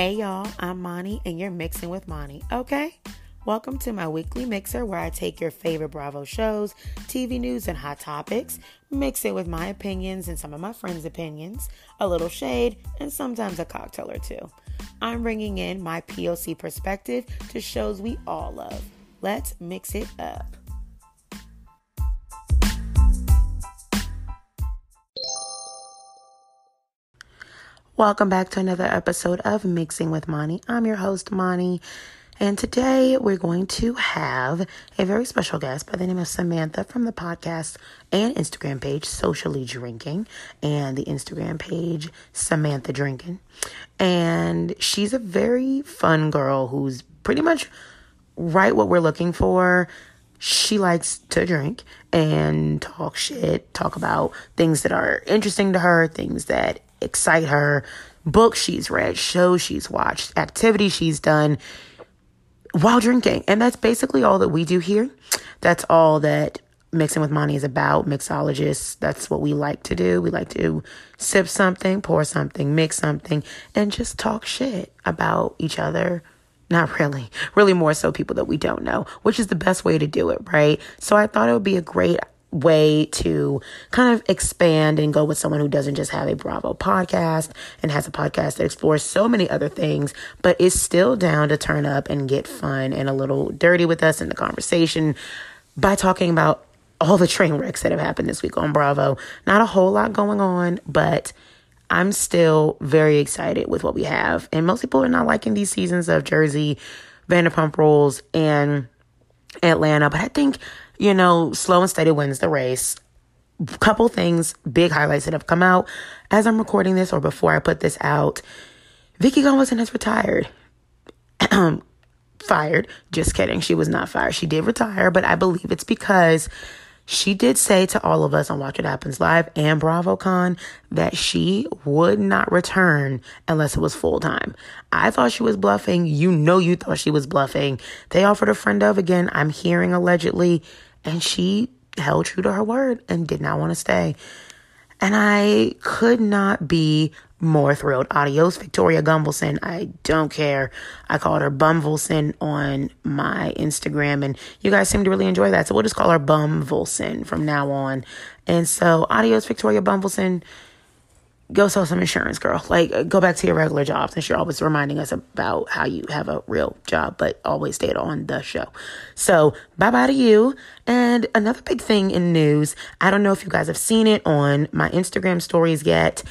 Hey y'all, I'm Mani and you're mixing with Mani, okay? Welcome to my weekly mixer where I take your favorite Bravo shows, TV news, and hot topics, mix it with my opinions and some of my friends' opinions, a little shade, and sometimes a cocktail or two. I'm bringing in my POC perspective to shows we all love. Let's mix it up. Welcome back to another episode of Mixing with Mani. I'm your host, Mani, and today we're going to have a very special guest by the name of Samantha from the podcast and Instagram page Socially Drinking and the Instagram page Samantha Drinking. And she's a very fun girl who's pretty much right what we're looking for. She likes to drink and talk shit, talk about things that are interesting to her, things that excite her, books she's read, shows she's watched, activities she's done while drinking. And that's basically all that we do here. That's all that mixing with Mani is about. Mixologists, that's what we like to do. We like to sip something, pour something, mix something, and just talk shit about each other. Not really, really more so people that we don't know, which is the best way to do it, right? So I thought it would be a great way to kind of expand and go with someone who doesn't just have a Bravo podcast and has a podcast that explores so many other things, but is still down to turn up and get fun and a little dirty with us in the conversation by talking about all the train wrecks that have happened this week on Bravo. Not a whole lot going on, but I'm still very excited with what we have. And most people are not liking these seasons of Jersey, Vanderpump Rules, and Atlanta, but I think you know, slow and steady wins the race. Couple things, big highlights that have come out as I'm recording this or before I put this out. Vicki Gunvalson has retired. fired. Just kidding. She was not fired. She did retire, but I believe it's because she did say to all of us on Watch What Happens Live and BravoCon that she would not return unless it was full time. I thought she was bluffing. You know, you thought she was bluffing. They offered a friend of again. I'm hearing allegedly and she held true to her word and did not want to stay. And I could not be more thrilled. Adios, Victoria Gunvalson. I don't care. I called her Bumvelson on my Instagram, and you guys seem to really enjoy that. So we'll just call her Bumvelson from now on. And so, adios, Victoria Bumvelson go sell some insurance, girl. Like, go back to your regular job since you're always reminding us about how you have a real job, but always stay on the show. So, bye bye to you. And another big thing in news, I don't know if you guys have seen it on my Instagram stories yet.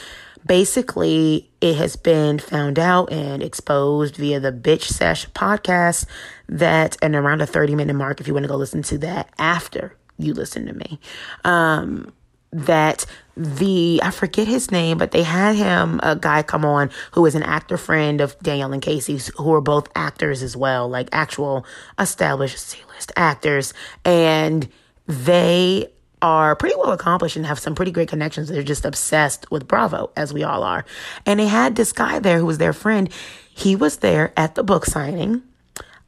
Basically, it has been found out and exposed via the Bitch Sesh podcast that, and around a 30 minute mark, if you want to go listen to that after you listen to me, um, that the I forget his name, but they had him a guy come on who is an actor friend of Danielle and Casey's, who are both actors as well, like actual established C-list actors, and they are pretty well accomplished and have some pretty great connections. They're just obsessed with Bravo, as we all are. And they had this guy there who was their friend. He was there at the book signing.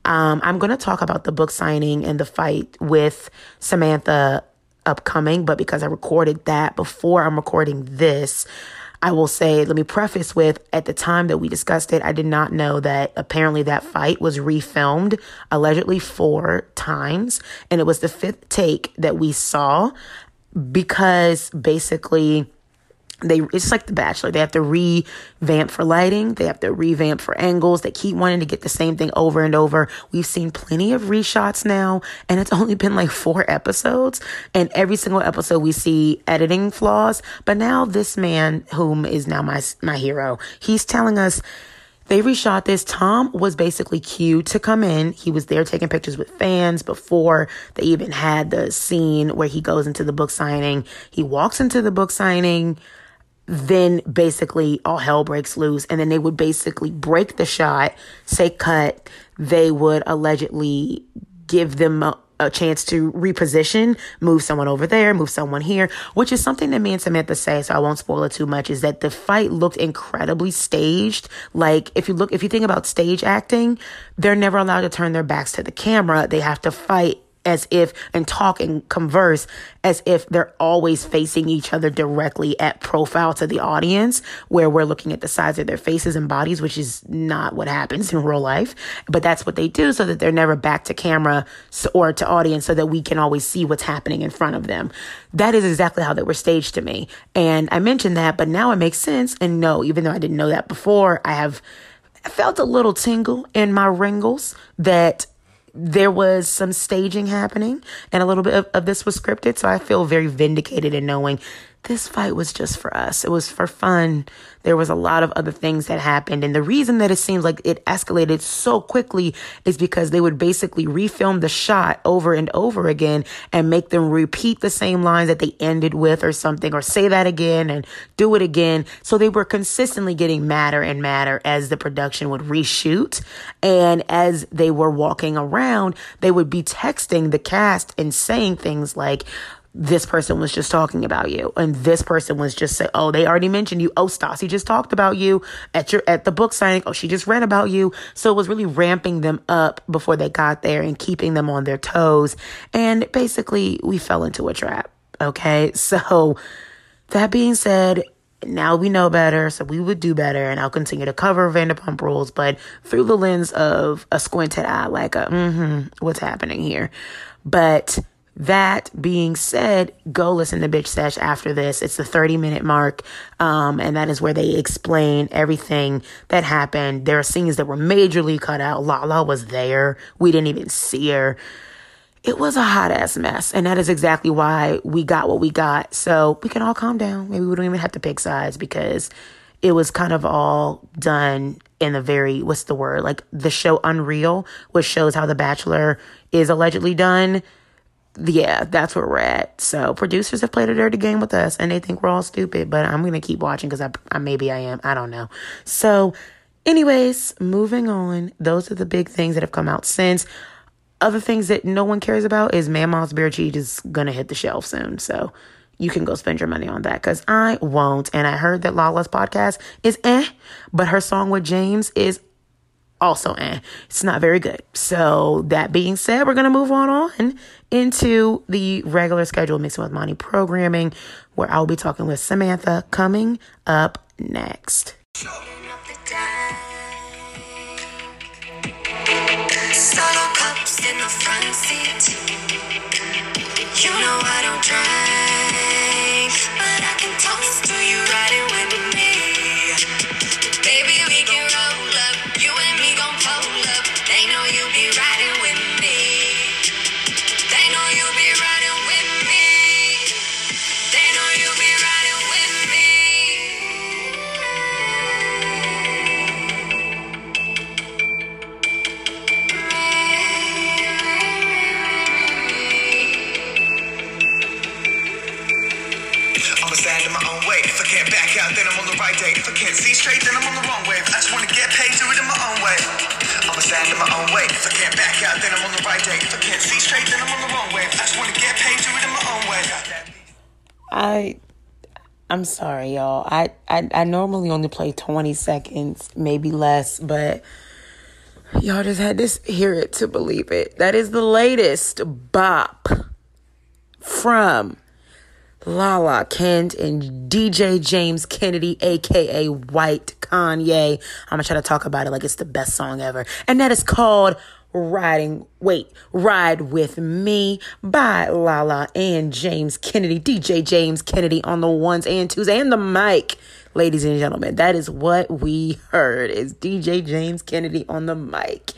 Um, I'm going to talk about the book signing and the fight with Samantha upcoming, but because I recorded that before I'm recording this, I will say, let me preface with at the time that we discussed it, I did not know that apparently that fight was refilmed allegedly four times. And it was the fifth take that we saw because basically they it's like the bachelor they have to revamp for lighting they have to revamp for angles they keep wanting to get the same thing over and over we've seen plenty of reshots now and it's only been like four episodes and every single episode we see editing flaws but now this man whom is now my my hero he's telling us they reshot this. Tom was basically cued to come in. He was there taking pictures with fans before they even had the scene where he goes into the book signing. He walks into the book signing then basically all hell breaks loose and then they would basically break the shot say cut they would allegedly give them a, a, chance to reposition move someone over there move someone here which is something that me and samantha say so i won't spoil it too much is that the fight looked incredibly staged. Like if you look if you think about stage acting they're never allowed to turn their backs to the camera. They have to fight as if and talk and converse as if they're always facing each other directly at profile to the audience where we're looking at the sides of their faces and bodies which is not what happens in real life. But that's what they do so that they're never back to camera or to audience so that we can always see what's happening in front of them. That is exactly how they were staged to me. And i mentioned that but now it makes sense. And no even though i didn't know that before i have felt a little tingle in my wrinkles that there was some staging happening and a little bit of, of, this was scripted. So I feel very vindicated in knowing this fight was just for us. It was for fun. There was a lot of other things that happened. And the reason that it seems like it escalated so quickly is because they would basically refilm the shot over and over again and make them repeat the same lines that they ended with or something, or say that again and do it again. So they were consistently getting madder and madder as the production would reshoot. And as they were walking around, they would be texting the cast and saying things like, this person was just talking about you and this person was just say oh they already mentioned you. Oh Stassi just talked about you at your at the book signing. Oh she just read about you. So it was really ramping them up before they got there and keeping them on their toes. And basically we fell into a trap okay? So that being said now we know better, so we would do better, and I'll continue to cover Vanderpump Rules, but through the lens of a squinted eye, like a, mm-hmm, what's happening here? But that being said, go listen to Bitch Sesh after this. It's the 30 minute mark. Um, and that is where they explain everything that happened. There are scenes that were majorly cut out. Lala was there. We didn't even see her. It was a hot ass mess. And that is exactly why we got what we got. So we can all calm down. Maybe we don't even have to pick sides because it was kind of all done in the very, what's the word? Like the show Unreal, which shows how The Bachelor is allegedly done yeah, that's where we're at. So producers have played a dirty game with us and they think we're all stupid, but I'm going to keep watching because I, I, maybe I am. I don't know. So anyways, moving on. Those are the big things that have come out since. Other things that no one cares about is Mama's Bare Cheese is going to hit the shelf soon. So you can go spend your money on that because I won't. And I heard that Lala's podcast is eh, but her song with James is also eh. It's not very good. So that being said, we're gonna move on on into the regular schedule mixing with Monty programming, where I'll be talking with Samantha coming up next. You know I don't drink, but I can toast to you riding I'm sorry, y'all. I, I I normally only play 20 seconds, maybe less, but y'all just had to hear it to believe it. That is the latest bop from Lala Kent and DJ James Kennedy, aka White Kanye. I'm gonna try to talk about it like it's the best song ever. And that is called Riding, wait, Ride With Me by Lala and James Kennedy, DJ James Kennedy on the ones and twos and the mic. Ladies and gentlemen, that is what we heard is DJ James Kennedy on the mic.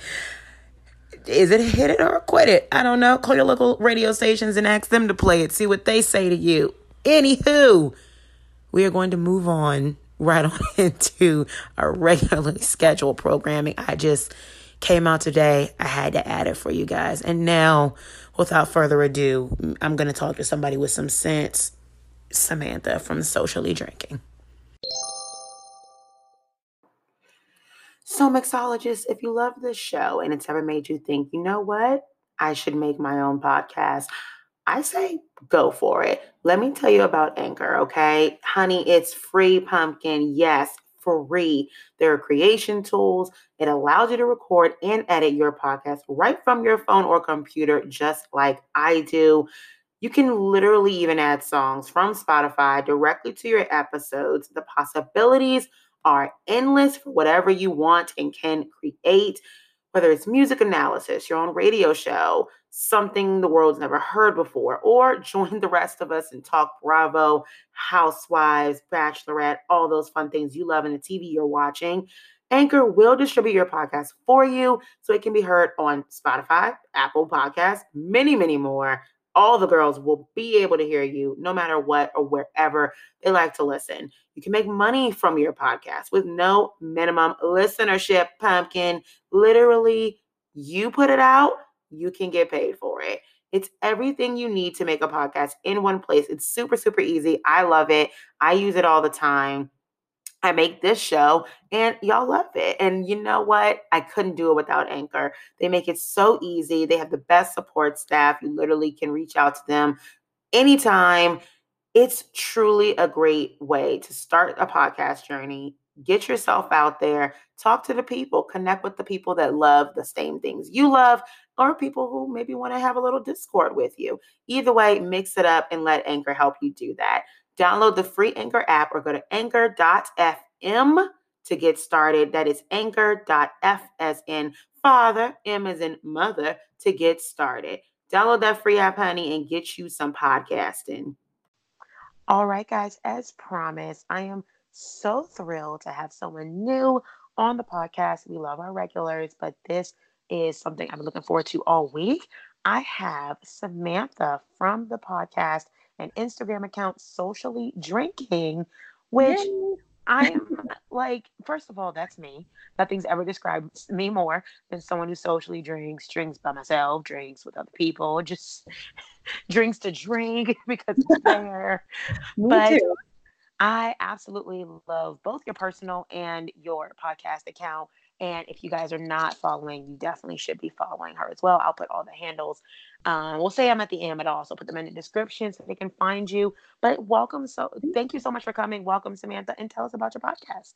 Is it hit it or quit it? I don't know. Call your local radio stations and ask them to play it. See what they say to you. Anywho, we are going to move on right on into our regularly scheduled programming. I just came out today. I had to add it for you guys. And now, without further ado, I'm going to talk to somebody with some sense, Samantha from Socially Drinking. So, mixologists, if you love this show and it's ever made you think, you know what, I should make my own podcast, I say go for it. Let me tell you about Anchor, okay? Honey, it's free pumpkin. Yes, free. There are creation tools. It allows you to record and edit your podcast right from your phone or computer, just like I do. You can literally even add songs from Spotify directly to your episodes. The possibilities are endless for whatever you want and can create whether it's music analysis, your own radio show, something the world's never heard before, or join the rest of us and talk Bravo, Housewives, Bachelorette, all those fun things you love in the TV you're watching. Anchor will distribute your podcast for you so it can be heard on Spotify, Apple Podcasts, many, many more all the girls will be able to hear you no matter what or wherever they like to listen. You can make money from your podcast with no minimum listenership, pumpkin. Literally, you put it out, you can get paid for it. It's everything you need to make a podcast in one place. It's super, super easy. I love it. I use it all the time. I make this show and y'all love it. And you know what? I couldn't do it without Anchor. They make it so easy. They have the best support staff. You literally can reach out to them anytime. It's truly a great way to start a podcast journey. Get yourself out there, talk to the people, connect with the people that love the same things you love, or people who maybe want to have a little discord with you. Either way, mix it up and let Anchor help you do that. Download the free Anchor app or go to anchor.fm to get started. That is anchor.f as in father, M as in mother to get started. Download that free app, honey, and get you some podcasting. All right, guys, as promised, I am so thrilled to have someone new on the podcast. We love our regulars, but this is something I've been looking forward to all week. I have Samantha from the podcast and Instagram account Socially Drinking, which Yay. I'm like, first of all, that's me. Nothing's ever described me more than someone who socially drinks, drinks by myself, drinks with other people, just drinks to drink because it's there. but too. I absolutely love both your personal and your podcast account. And if you guys are not following, you definitely should be following her as well. I'll put all the handles. Um, we'll say I'm at the end, but I'll also put them in the description so they can find you. But welcome. So thank you so much for coming. Welcome, Samantha, and tell us about your podcast.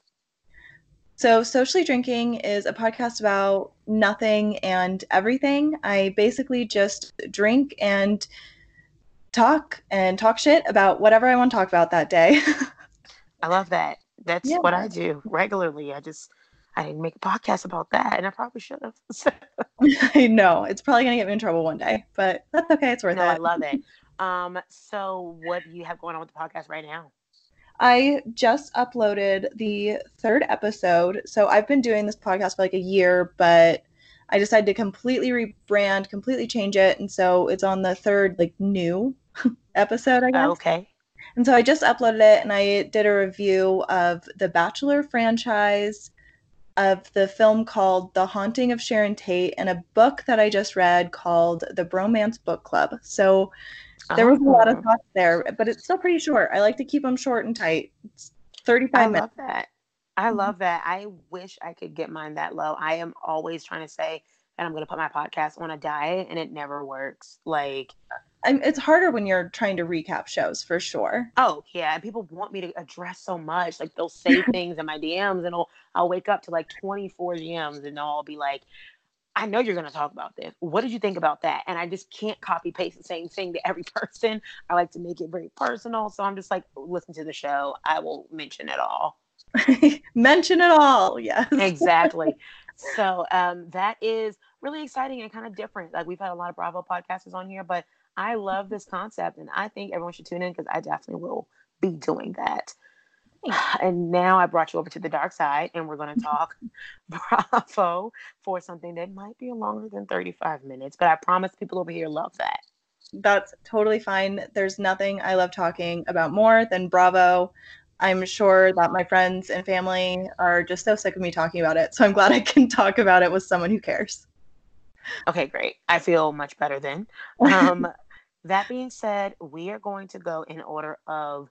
So, Socially Drinking is a podcast about nothing and everything. I basically just drink and talk and talk shit about whatever I want to talk about that day. I love that. That's yeah. what I do regularly. I just I didn't make a podcast about that, and I probably should have. I know it's probably gonna get me in trouble one day, but that's okay. It's worth no, it. I love it. Um, so what do you have going on with the podcast right now? I just uploaded the third episode. So I've been doing this podcast for like a year, but I decided to completely rebrand, completely change it, and so it's on the third like new episode. I guess. Okay. And so I just uploaded it, and I did a review of the Bachelor franchise of the film called The Haunting of Sharon Tate and a book that I just read called The Bromance Book Club. So there was a lot of oh. thoughts there, but it's still pretty short. I like to keep them short and tight. It's 35 I minutes. love that. I mm-hmm. love that. I wish I could get mine that low. I am always trying to say that I'm going to put my podcast on a diet and it never works. Like, it's harder when you're trying to recap shows for sure. Oh yeah, and people want me to address so much. Like they'll say things in my DMs, and I'll I'll wake up to like 24 DMs, and I'll be like, I know you're going to talk about this. What did you think about that? And I just can't copy paste the same thing to every person. I like to make it very personal, so I'm just like, listen to the show. I will mention it all. mention it all. Yes. exactly. So um, that is really exciting and kind of different. Like we've had a lot of Bravo podcasters on here, but I love this concept and I think everyone should tune in because I definitely will be doing that. And now I brought you over to the dark side and we're going to talk Bravo for something that might be longer than 35 minutes, but I promise people over here love that. That's totally fine. There's nothing I love talking about more than Bravo. I'm sure that my friends and family are just so sick of me talking about it. So I'm glad I can talk about it with someone who cares. Okay, great. I feel much better then. Um, that being said, we are going to go in order of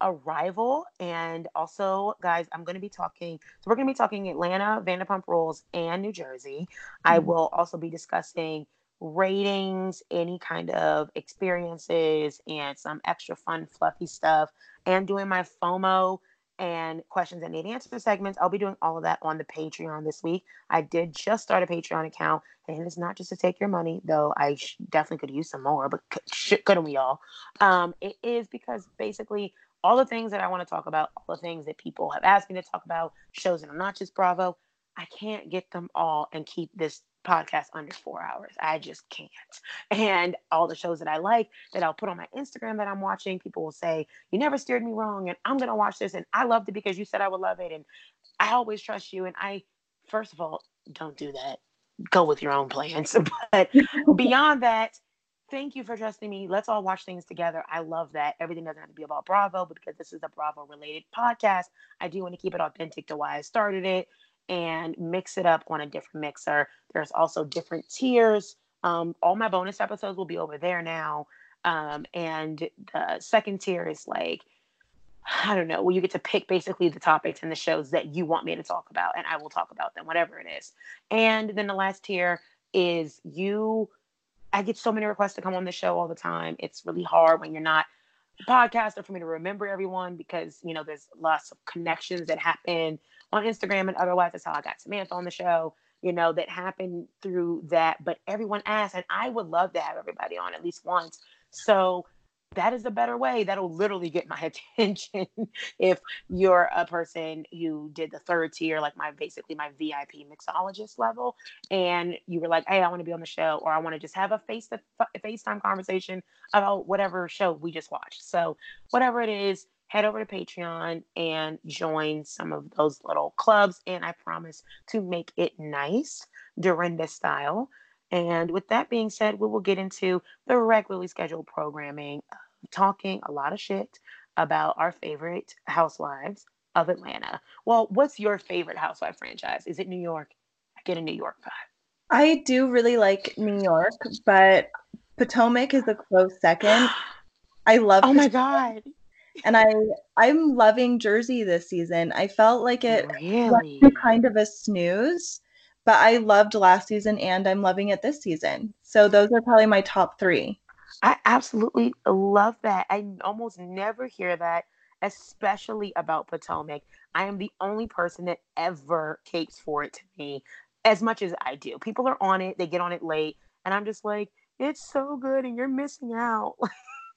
arrival. And also, guys, I'm going to be talking. So, we're going to be talking Atlanta, Vanderpump Rules, and New Jersey. Mm-hmm. I will also be discussing ratings, any kind of experiences, and some extra fun, fluffy stuff, and doing my FOMO and questions that need answer segments. I'll be doing all of that on the Patreon this week. I did just start a Patreon account, and it's not just to take your money, though I sh- definitely could use some more, but sh- couldn't we all? Um, it is because basically all the things that I want to talk about, all the things that people have asked me to talk about, shows that are not just Bravo, I can't get them all and keep this podcast under four hours. I just can't. And all the shows that I like that I'll put on my Instagram that I'm watching, people will say, You never steered me wrong. And I'm going to watch this. And I loved it because you said I would love it. And I always trust you. And I, first of all, don't do that. Go with your own plans. But beyond that, thank you for trusting me. Let's all watch things together. I love that. Everything doesn't have to be about Bravo, but because this is a Bravo related podcast, I do want to keep it authentic to why I started it and mix it up on a different mixer. There's also different tiers. Um, all my bonus episodes will be over there now. Um, and the second tier is like, I don't know, where you get to pick basically the topics and the shows that you want me to talk about, and I will talk about them, whatever it is. And then the last tier is you. I get so many requests to come on the show all the time. It's really hard when you're not a podcaster for me to remember everyone because you know there's lots of connections that happen on Instagram and otherwise. That's how I got Samantha on the show, you know, that happened through that. But everyone asked, and I would love to have everybody on at least once. So that is a better way. That'll literally get my attention if you're a person who did the third tier, like my basically my VIP mixologist level, and you were like, "Hey, I want to be on the show," or "I want to just have a face to FaceTime conversation about whatever show we just watched." So whatever it is, head over to Patreon and join some of those little clubs. And I promise to make it nice, Dorinda style. And with that being said, we will get into the regularly scheduled programming, talking a lot of shit about our favorite housewives of Atlanta. Well, what's your favorite housewife franchise? Is it New York? I get a New York vibe. I do really like New York, but Potomac is a close second. I love. Oh my god! and I I'm loving Jersey this season. I felt like it really was kind of a snooze, but I loved last season and I'm loving it this season. So those are probably my top three. I absolutely love that. I almost never hear that, especially about Potomac. I am the only person that ever capes for it to me as much as I do. People are on it, they get on it late, and I'm just like, it's so good and you're missing out.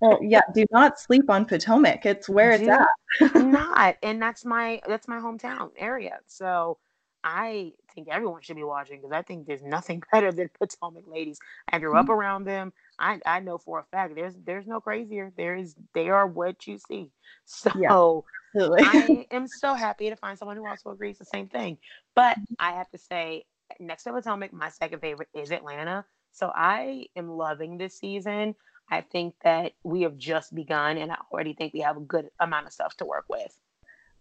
Well, yeah, do not sleep on Potomac. It's where do it's at. not, and that's my that's my hometown area. So I think everyone should be watching because I think there's nothing better than Potomac ladies. I grew up mm-hmm. around them. I, I know for a fact there's there's no crazier. There is they are what you see. So yeah, I am so happy to find someone who also agrees the same thing. But mm-hmm. I have to say, next to Potomac, my second favorite is Atlanta. So I am loving this season. I think that we have just begun, and I already think we have a good amount of stuff to work with.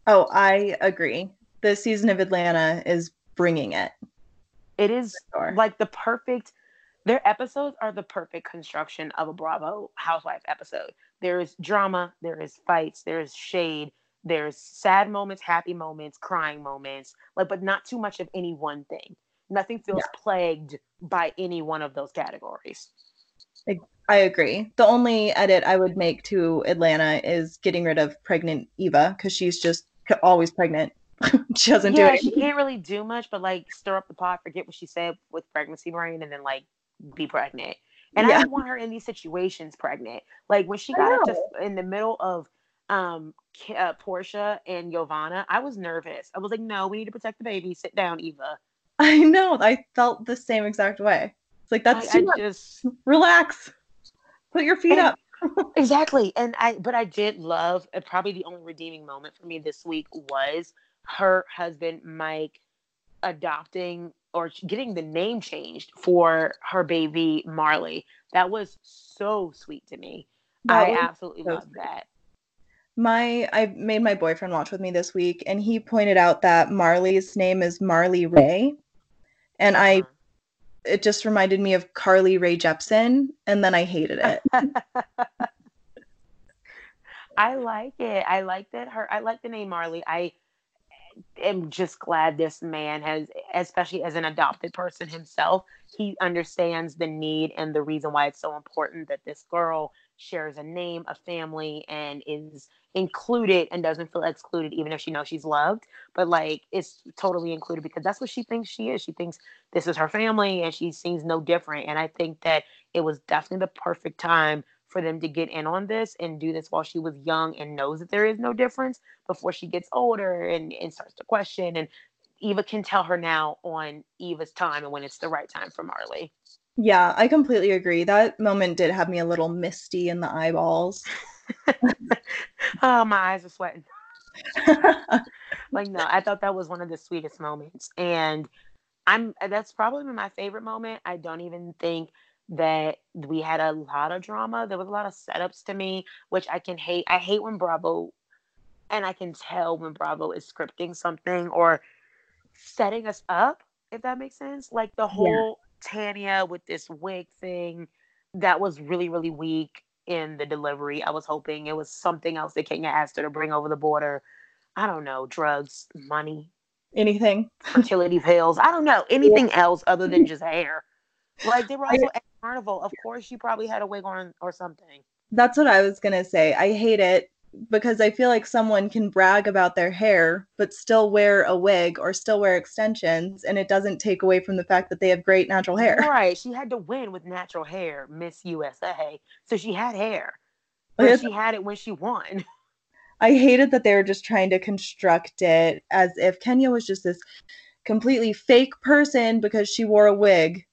Oh, I agree. The season of Atlanta is bringing it. It is sure. like the perfect. Their episodes are the perfect construction of a Bravo housewife episode. There is drama, there is fights, there is shade, there's sad moments, happy moments, crying moments, like but not too much of any one thing. Nothing feels yeah. plagued by any one of those categories. I agree. The only edit I would make to Atlanta is getting rid of pregnant Eva because she's just always pregnant. she doesn't yeah, do it. She can't really do much, but like stir up the pot, forget what she said with pregnancy brain, and then like be pregnant. And yeah. I don't want her in these situations pregnant. Like when she got to in the middle of um uh, Porsha and Giovanna, I was nervous. I was like, no, we need to protect the baby. Sit down, Eva. I know. I felt the same exact way. It's like that's I, too I much. Just relax. Put your feet and, up. exactly. And I, but I did love, uh, probably the only redeeming moment for me this week was her husband, Mike, adopting or getting the name changed for her baby, Marley. That was so sweet to me. That I absolutely so love that. My I made my boyfriend watch with me this week and he pointed out that Marley's name is Marley Rae. And uh-huh. I it just reminded me of Carly Rae Jepsen, and then I hated it. I like it. I like that her. I like the name Marley. I am just glad this man has, especially as an adopted person himself, he understands the need and the reason why it's so important that this girl shares a name, a family, and is included and doesn't feel excluded, even if she knows she's loved. But like, it's totally included because that's what she thinks she is. She thinks this is her family, and she seems no different. And I think that it was definitely the perfect time for them to get in on this and do this while she was young and knows that there is no difference before she gets older and, and starts to question and Eva can tell her now on Eva's time and when it's the right time for Marley. Yeah, I completely agree. That moment did have me a little misty in the eyeballs. oh, my eyes are sweating. like no, I thought that was one of the sweetest moments, and I'm that's probably my favorite moment. I don't even think that we had a lot of drama. There was a lot of setups to me, which I can hate. I hate when Bravo, and I can tell when Bravo is scripting something or setting us up, if that makes sense. Like the whole yeah. Tanya with this wig thing, that was really, really weak in the delivery. I was hoping it was something else that Kenya asked her to bring over the border. I don't know, drugs, money, anything, fertility pills. I don't know anything yeah. else other than just hair. Like they were also I, at carnival. Of course, she probably had a wig on or something. That's what I was gonna say. I hate it because I feel like someone can brag about their hair but still wear a wig or still wear extensions and it doesn't take away from the fact that they have great natural hair. Right. She had to win with natural hair, Miss USA. So she had hair. But she had it when she won. I hated that they were just trying to construct it as if Kenya was just this completely fake person because she wore a wig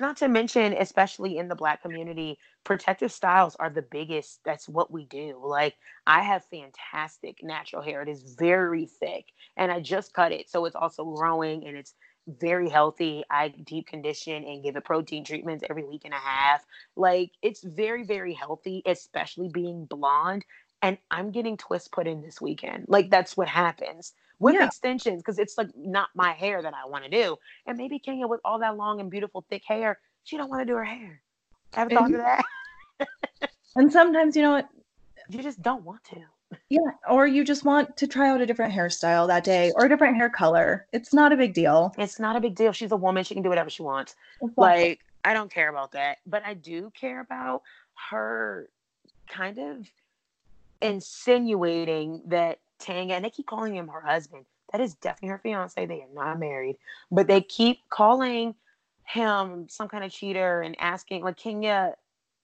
not to mention, especially in the black community, protective styles are the biggest. That's what we do. Like, I have fantastic natural hair. It is very thick, and I just cut it. So it's also growing and it's very healthy. I deep condition and give it protein treatments every week and a half. Like, it's very, very healthy, especially being blonde. And I'm getting twists put in this weekend. Like, that's what happens with yeah. extensions because it's like not my hair that I want to do. And maybe Kenya with all that long and beautiful thick hair, she don't want to do her hair. Ever thought of that? and sometimes you know what? You just don't want to. Yeah, or you just want to try out a different hairstyle that day or a different hair color. It's not a big deal. It's not a big deal. She's a woman. She can do whatever she wants. Exactly. Like, I don't care about that. But I do care about her kind of insinuating that Tanya, and they keep calling him her husband. That is definitely her fiance. They are not married, but they keep calling him some kind of cheater and asking, like Kenya.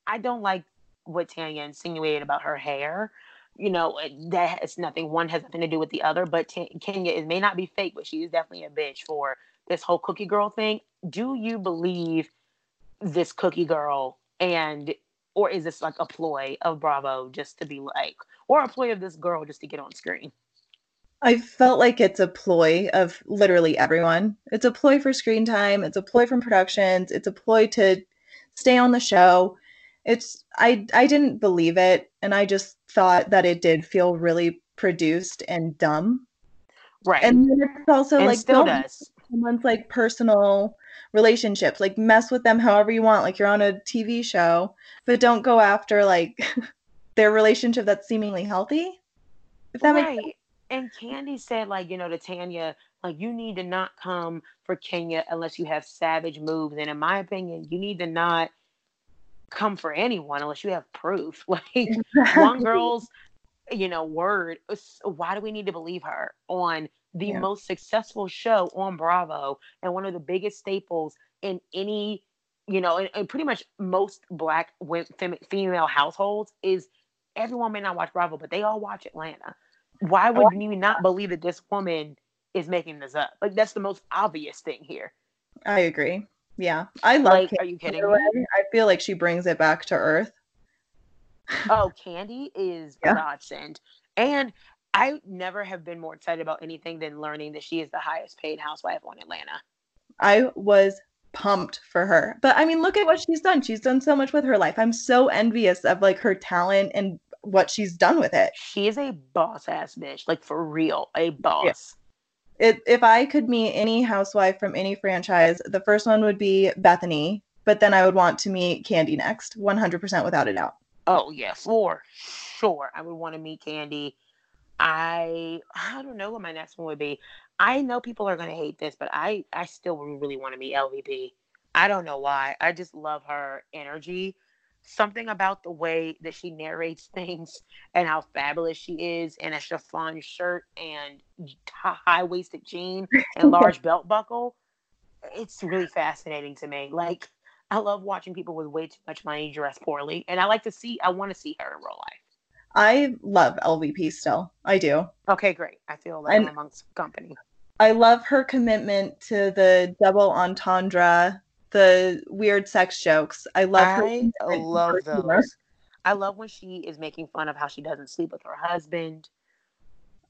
I don't like what Tanya insinuated about her hair. You know that has nothing. One has nothing to do with the other. But T- Kenya, it may not be fake, but she is definitely a bitch for this whole cookie girl thing. Do you believe this cookie girl and or is this like a ploy of Bravo just to be like, or a ploy of this girl just to get on screen? I felt like it's a ploy of literally everyone. It's a ploy for screen time. It's a ploy from productions. It's a ploy to stay on the show. It's I I didn't believe it, and I just thought that it did feel really produced and dumb. Right. And it's also and like still does. someone's like personal relationships. Like mess with them however you want, like you're on a TV show, but don't go after like their relationship that's seemingly healthy. If that right. makes sense. And Kandi said, like, you know, to Tanya, like, you need to not come for Kenya unless you have savage moves. And in my opinion, you need to not come for anyone unless you have proof. Like, exactly. one girl's, you know, word, uh, why do we need to believe her on the yeah. most successful show on Bravo and one of the biggest staples in any, you know, and, and pretty much most black women, female households is everyone may not watch Bravo, but they all watch Atlanta. Why oh, would you not believe that this woman is making this up? Like that's the most obvious thing here. I agree. Yeah, I love. Like, are you kidding? I feel like she brings it back to earth. oh, Kandi is yeah. godsend, and I never have been more excited about anything than learning that she is the highest paid housewife on Atlanta. I was pumped for her. But I mean, look at what she's done. She's done so much with her life. I'm so envious of like her talent and what she's done with it. She is a boss ass bitch, like for real, a boss. Yeah. It, if I could meet any housewife from any franchise, the first one would be Bethany, but then I would want to meet Kandi next, 100% without a doubt. Oh, yeah, for sure. I would want to meet Kandi. I I don't know what my next one would be. I know people are gonna hate this, but I I still really want to meet LVP. I don't know why. I just love her energy. something about the way that she narrates things and how fabulous she is in a chiffon shirt and high waisted jean and large belt buckle. It's really fascinating to me. Like, I love watching people with way too much money dress poorly, and I like to see. I want to see her in real life. I love LVP still. I do. Okay, great. I feel like and I'm amongst company. I love her commitment to the double entendre the weird sex jokes. I love her. I love those. Humor. I love when she is making fun of how she doesn't sleep with her husband.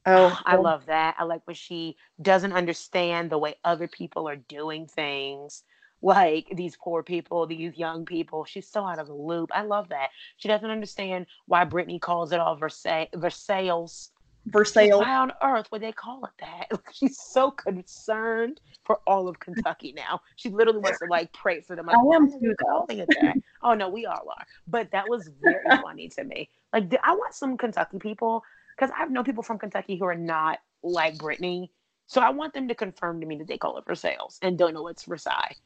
Oh, I love that. I like when she doesn't understand the way other people are doing things. Like these poor people, these young people. She's so out of the loop. I love that. She doesn't understand why Brittany calls it all Versailles. Versailles Versailles. Why on earth would they call it that? She's so concerned for all of Kentucky now. She literally wants to like pray for them. Like, I am too calling it that. oh no, we all are. But that was very funny to me. Like I want some Kentucky people because I've known people from Kentucky who are not like Brittany. So I want them to confirm to me that they call it Versailles and don't know what's Versailles.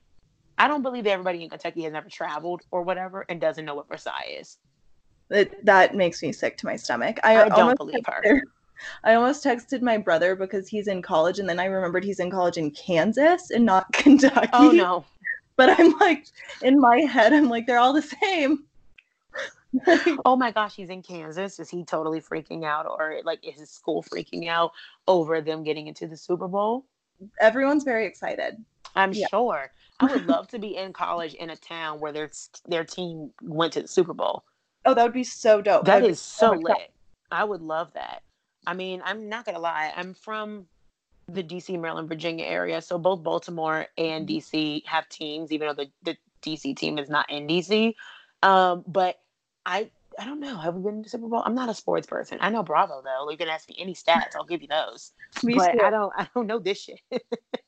I don't believe that everybody in Kentucky has never traveled or whatever and doesn't know what Versailles is. It, that makes me sick to my stomach. I, I don't believe her. I almost texted my brother because he's in college, and then I remembered he's in college in Kansas and not Kentucky. Oh no! But I'm like, in my head, I'm like, they're all the same. oh my gosh, he's in Kansas. Is he totally freaking out, or like is his school freaking out over them getting into the Super Bowl? Everyone's very excited. I'm yeah. sure. I would love to be in college in a town where their their team went to the Super Bowl. Oh, that would be so dope. That is so lit. I would love that. I mean, I'm not gonna lie. I'm from the DC, Maryland, Virginia area, so both Baltimore and mm-hmm. DC have teams, even though the, the DC team is not in DC. Um, but I I don't know. Have we been to Super Bowl? I'm not a sports person. I know Bravo though. You can ask me any stats, I'll give you those. Me but too. I don't I don't know this shit.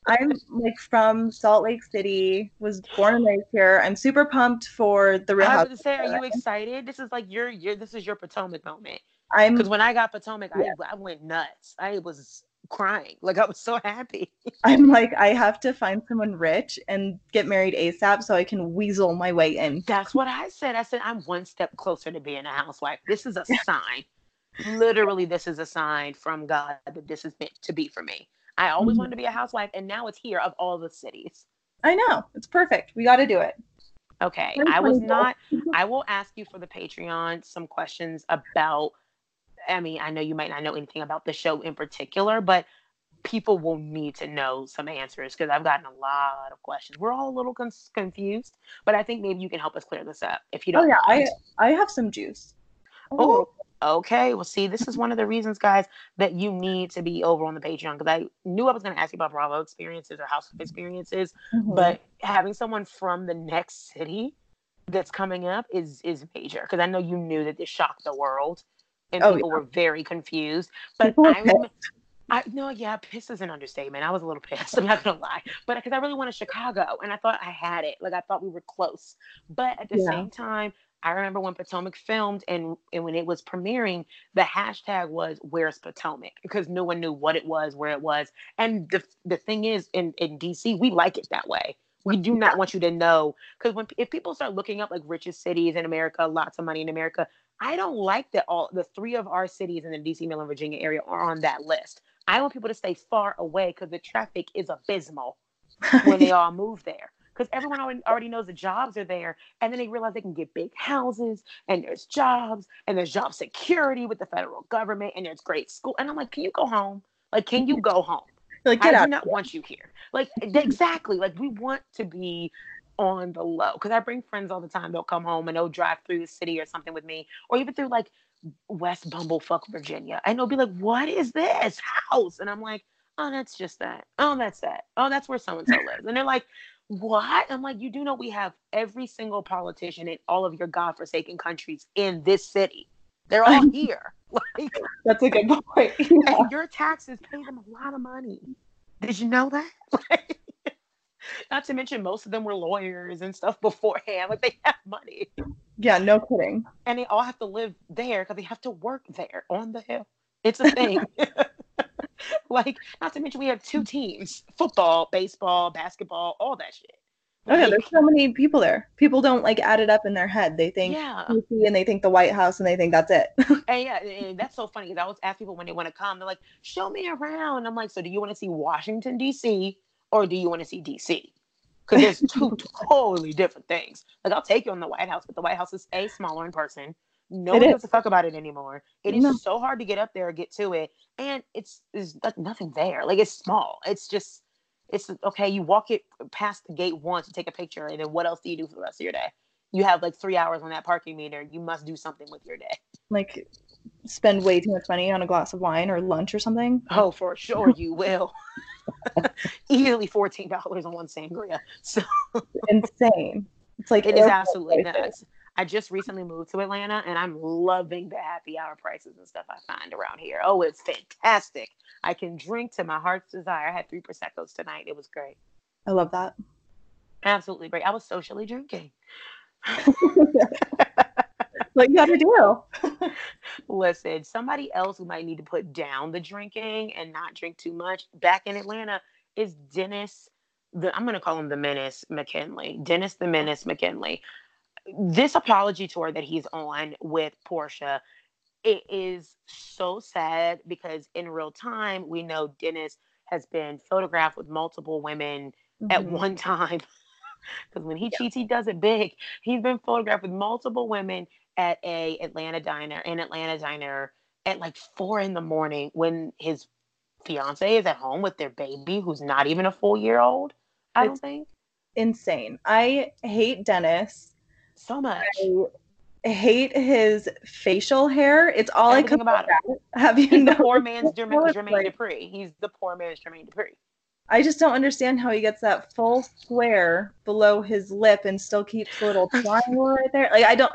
I'm like from Salt Lake City, was born and raised here. I'm super pumped for the Real I was gonna say, are you excited? This is like your your this is your Potomac moment. I'm because when I got Potomac, yeah. I I went nuts. I was crying. Like I was so happy. I'm like, I have to find someone rich and get married ASAP so I can weasel my way in. That's what I said. I said I'm one step closer to being a housewife. This is a sign. Literally, this is a sign from God that this is meant to be for me. I always mm-hmm. wanted to be a housewife, and now it's here of all the cities. I know. It's perfect. We got to do it. Okay. I was not, I will ask you for the Patreon some questions about I mean, I know you might not know anything about the show in particular, but people will need to know some answers because I've gotten a lot of questions. We're all a little con- confused, but I think maybe you can help us clear this up if you don't. Oh yeah. I I have some juice. Oh, okay. Well, see, this is one of the reasons, guys, that you need to be over on the Patreon because I knew I was going to ask you about Bravo experiences or House of experiences, mm-hmm. but having someone from the next city that's coming up is is major because I know you knew that this shocked the world and oh, people yeah. were very confused. But I'm, I no, yeah, piss is an understatement. I was a little pissed. I'm not gonna lie, but because I really wanted Chicago, and I thought I had it. Like I thought we were close, but at the yeah. same time, I remember when Potomac filmed, and and when it was premiering, the hashtag was "Where's Potomac?" because no one knew what it was, where it was, and the the thing is, in in DC, we like it that way. We do not want you to know because when if people start looking up like richest cities in America, lots of money in America, I don't like that all the three of our cities in the DC, Maryland, Virginia area are on that list. I want people to stay far away because the traffic is abysmal when they all move there. Because everyone already knows the jobs are there, and then they realize they can get big houses, and there's jobs, and there's job security with the federal government, and there's great school. And I'm like, can you go home? Like, can you go home? Like, get I out. do not want you here. Like, exactly. Like, we want to be on the low because I bring friends all the time. They'll come home and they'll drive through the city or something with me, or even through like West Bumblefuck, Virginia, and they'll be like, "What is this house?" And I'm like, "Oh, that's just that. Oh, that's that. Oh, that's where so and so lives." And they're like, "What?" I'm like, "You do know we have every single politician in all of your godforsaken countries in this city. They're all here." Like, that's a good point. Yeah. And your taxes pay them a lot of money. Did you know that? Not to mention, most of them were lawyers and stuff beforehand. Like they have money. Yeah, no kidding. And they all have to live there because they have to work there on the hill. It's a thing. like, not to mention, we have two teams football, baseball, basketball, all that shit. Oh yeah, there's so many people there. People don't like add it up in their head. They think Yeah. DC and they think the White House and they think that's it. And yeah, and that's so funny because I always ask people when they want to come, they're like, show me around. I'm like, so do you want to see Washington, D.C., or do you want to see D.C.? Because there's two totally different things. Like, I'll take you on the White House, but the White House is A, smaller in person. No It one is. gives a fuck about it anymore. It is No. so hard to get up there, get to it, and it's there's like nothing there. Like, it's small. It's just, it's okay. You walk it past the gate once, you take a picture, and then what else do you do for the rest of your day? You have like three hours on that parking meter. You must do something with your day. like spend way too much money on a glass of wine or lunch or something. Oh, for sure you will. Easily fourteen dollars on one sangria. So Insane. It's like it is absolutely prices. nuts. I just recently moved to Atlanta and I'm loving the happy hour prices and stuff I find around here. Oh, it's fantastic. I can drink to my heart's desire. I had three Prosecco's tonight. It was great. I love that. Absolutely great. I was socially drinking. what you gotta do. Listen, somebody else who might need to put down the drinking and not drink too much back in Atlanta is Dennis. The I'm gonna call him the Menace McKinley. Dennis the Menace McKinley. This apology tour that he's on with Porsha, it is so sad because in real time we know Dennis has been photographed with multiple women at Mhm. one time. Because when he cheats, he does it big. He's been photographed with multiple women at a Atlanta diner, an Atlanta diner at like four in the morning when his fiance is at home with their baby, who's not even a full year old. I don't It's- think Insane. I hate Dennis. so much. I hate his facial hair. It's all Everything I could about. Have you He's the poor man's Jermaine, Jermaine Dupri. He's the poor man's Jermaine Dupri. I just don't understand how he gets that full square below his lip and still keeps a little triangle right there. Like I don't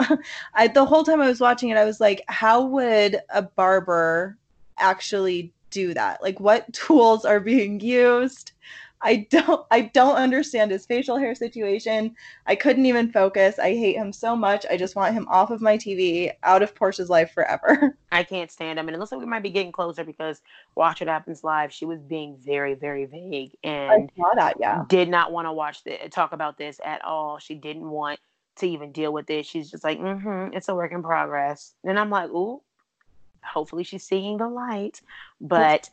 I the whole time I was watching it, I was like, how would a barber actually do that? Like what tools are being used? I don't I don't understand his facial hair situation. I couldn't even focus. I hate him so much. I just want him off of my TV, out of Porsha's life forever. I can't stand him. And it looks like we might be getting closer because Watch What Happens Live, she was being very, very vague and that, yeah. did not want to watch the talk about this at all. She didn't want to even deal with it. She's just like, mm-hmm, it's a work in progress. And I'm like, ooh, hopefully she's seeing the light. But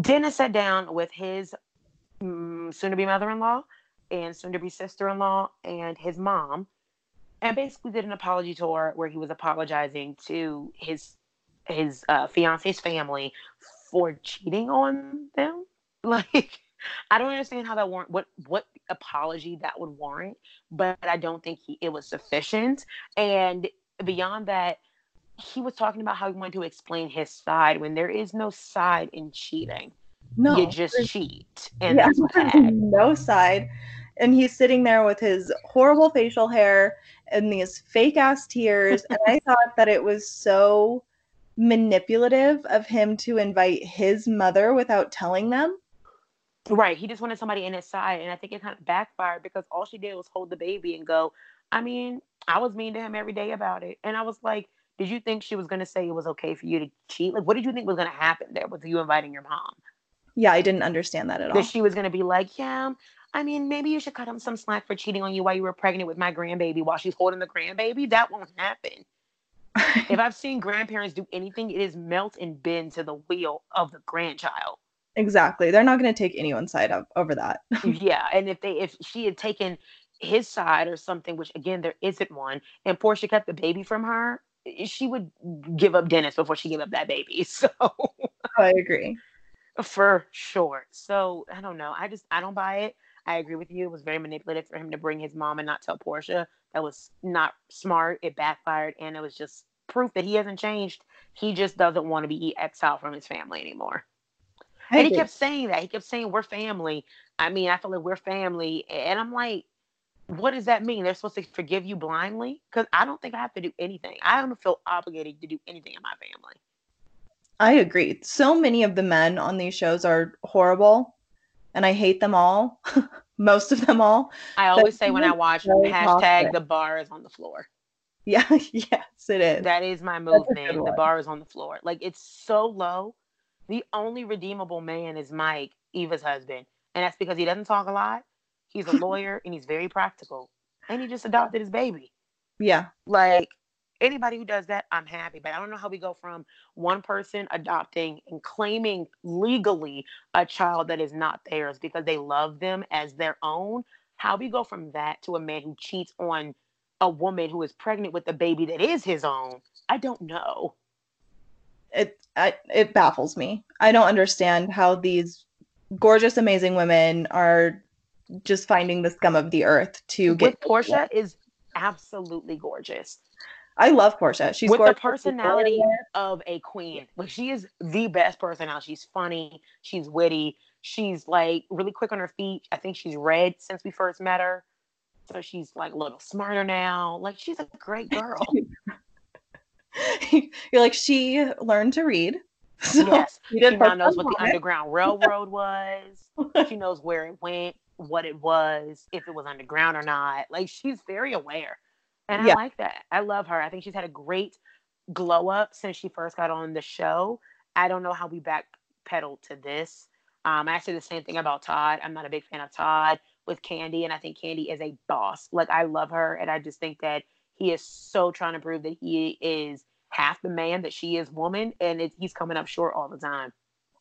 Dennis sat down with his mm, soon-to-be mother-in-law and soon-to-be sister-in-law and his mom, and basically did an apology tour where he was apologizing to his his uh, fiance's family for cheating on them. Like, I don't understand how that warrant what what apology that would warrant, but I don't think he, it was sufficient. And beyond that, he was talking about how he wanted to explain his side when there is no side in cheating. No. you just cheat, and yeah, that's bad. no side. And he's sitting there with his horrible facial hair and these fake ass tears. and I thought that it was so manipulative of him to invite his mother without telling them. Right. He just wanted somebody in his side. And I think it kind of backfired because all she did was hold the baby and go, I mean, I was mean to him every day about it. And I was like, did you think she was going to say it was okay for you to cheat? Like, what did you think was going to happen there with you inviting your mom? Yeah, I didn't understand that at all. That she was going to be like, yeah, I mean, maybe you should cut him some slack for cheating on you while you were pregnant with my grandbaby while she's holding the grandbaby. That won't happen. if I've seen grandparents do anything, it is melt and bend to the wheel of the grandchild. exactly. They're not going to take anyone's side up over that. yeah, and if they if she had taken his side or something, which again there isn't one, and Porsha kept the baby from her, she would give up Dennis before she gave up that baby. So oh, I agree. For sure. So I don't know. I just I don't buy it. I agree with you. It was very manipulative for him to bring his mom and not tell Porsha. That was not smart. It backfired, and it was just proof that he hasn't changed. He just doesn't want to be exiled from his family anymore. I and he kept saying that. He kept saying, We're family. I mean, I feel like we're family. And I'm like, What does that mean? They're supposed to forgive you blindly? Because I don't think I have to do anything. I don't feel obligated to do anything in my family. I agree. So many of the men on these shows are horrible, and I hate them all. Most of them all. I always say when I watch so hashtag toxic. the bar is on the floor. Yeah, yes, it is. That is my movement. The bar is on the floor. Like it's so low. The only redeemable man is Mike, Eva's husband. And that's because he doesn't talk a lot. He's a lawyer and he's very practical. And he just adopted his baby. Yeah. Like anybody who does that, I'm happy. But I don't know how we go from one person adopting and claiming legally a child that is not theirs because they love them as their own. How we go from that to a man who cheats on a woman who is pregnant with a baby that is his own. I don't know. It I, it baffles me. I don't understand how these gorgeous, amazing women are just finding the scum of the earth to With get Porsha is absolutely gorgeous. I love Porsha. She's with the personality of a queen. Like she is the best personality. She's funny. She's witty. She's like really quick on her feet. I think she's read since we first met her. So she's like a little smarter now. Like she's a great girl. You're like she learned to read. So yes. she now knows what the. Underground Railroad was. She knows where it went, what it was, if it was underground or not. Like she's very aware. And Yeah. I like that. I love her. I think she's had a great glow up since she first got on the show. I don't know how we backpedaled to this. Um, I say the same thing about Todd. I'm not a big fan of Todd with Kandi, and I think Kandi is a boss. Like I love her, and I just think that he is so trying to prove that he is half the man that she is woman, and it, he's coming up short all the time.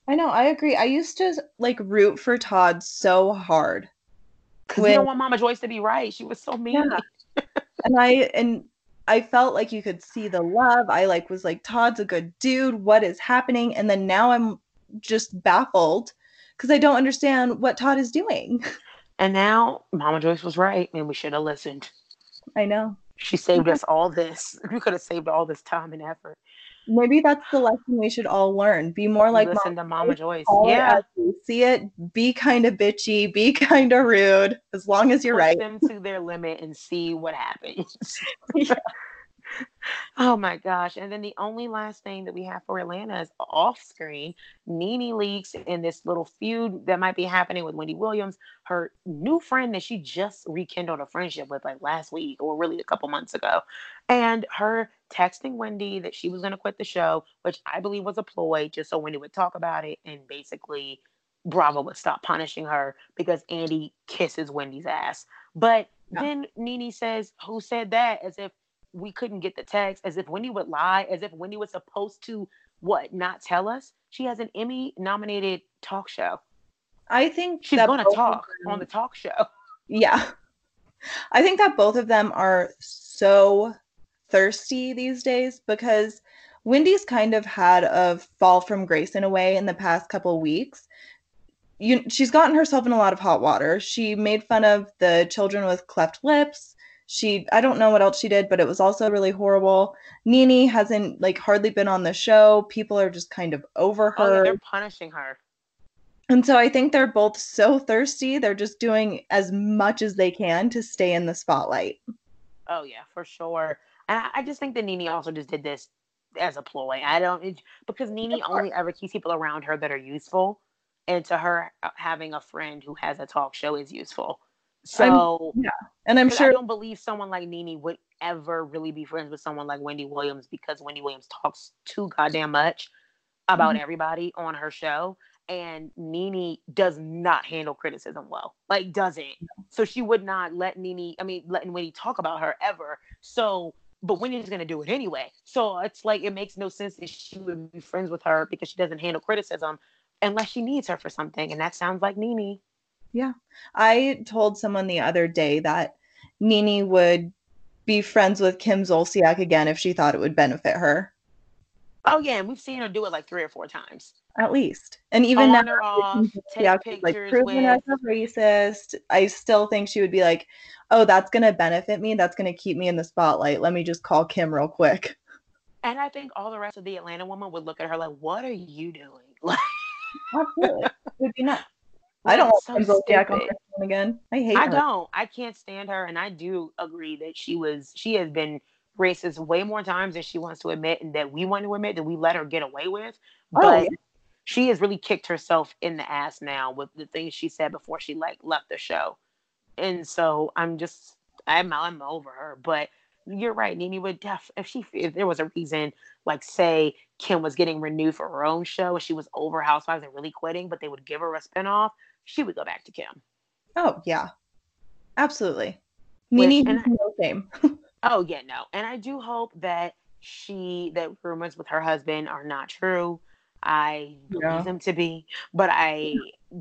I know, I agree. I used to like root for Todd so hard. Because When- you don't want Mama Joyce to be right. She was so mean. Yeah. And I and I felt like you could see the love. I like was like Todd's a good dude. What is happening? And then now I'm just baffled because I don't understand what Todd is doing. And now Mama Joyce was right, and we should have listened. I know. She saved us all this. We could have saved all this time and effort. Maybe that's the lesson we should all learn. Be more like listen Mom. to Mama Joyce. It Yeah, see it. Be kind of bitchy. Be kind of rude. As long as you're push right. them to their limit and see what happens. Yeah. Oh my gosh. And then the only last thing that we have for Atlanta is off screen. Nene Leakes in this little feud that might be happening with Wendy Williams, her new friend that she just rekindled a friendship with like last week or really a couple months ago. And her texting Wendy that she was going to quit the show, which I believe was a ploy just so Wendy would talk about it and basically Bravo would stop punishing her because Andy kisses Wendy's ass. But Yeah. then Nene says, Who said that? As if we couldn't get the text, as if Wendy would lie, as if Wendy was supposed to what not tell us. She has an Emmy nominated talk show. I think She's going to talk them- on the talk show. Yeah. I think that both of them are so thirsty these days because Wendy's kind of had a fall from grace in a way in the past couple weeks. You, she's gotten herself in a lot of hot water. She made fun of the children with cleft lips. She, I don't know what else she did, but it was also really horrible. Nene hasn't like hardly been on the show. People are just kind of over Oh, her. they're punishing her. And so I think they're both so thirsty. They're just doing as much as they can to stay in the spotlight. Oh yeah, for sure. And I, I just think that Nene also just did this as a ploy. I don't it, because course. only ever keeps people around her that are useful, and to her, uh, having a friend who has a talk show is useful. I'm- So And I'm sure I don't believe someone like Nene would ever really be friends with someone like Wendy Williams because Wendy Williams talks too goddamn much about Mhm. everybody on her show. And Nene does not handle criticism well. Like doesn't. So she would not let Nene, I mean, letting Wendy talk about her ever. So but Wendy's gonna do it anyway. So it's like it makes no sense that she would be friends with her because she doesn't handle criticism unless she needs her for something. And that sounds like Nene. I told someone the other day that Nene would be friends with Kim Zolciak again if she thought it would benefit her, Oh yeah, and we've seen her do it like three or four times. at least. And even oh, on now, or uh, off, take Zolciak like pictures proven with. as a racist. I still think she would be like, "Oh, that's gonna benefit me. That's gonna keep me in the spotlight. Let me just call Kim real quick." And I think all the rest of the Atlanta women would look at her like, "What are you doing?" Like, Absolutely, it would be nuts. I don't want so on again. I hate I her. don't. I can't stand her, and I do agree that she was. She has been racist way more times than she wants to admit, and that we want to admit that we let her get away with. Oh, But yeah. she has really kicked herself in the ass now with the things she said before she like left the show, and so I'm just I'm I'm over her. But you're right, Nene would def if she if there was a reason, like say Kim was getting renewed for her own show and she was over Housewives and really quitting, but they would give her a spinoff, she would go back to Kim. Oh yeah. Absolutely. Has no shame. Oh yeah, no. And I do hope that she that rumors with her husband are not true. I believe Yeah. them to be, but I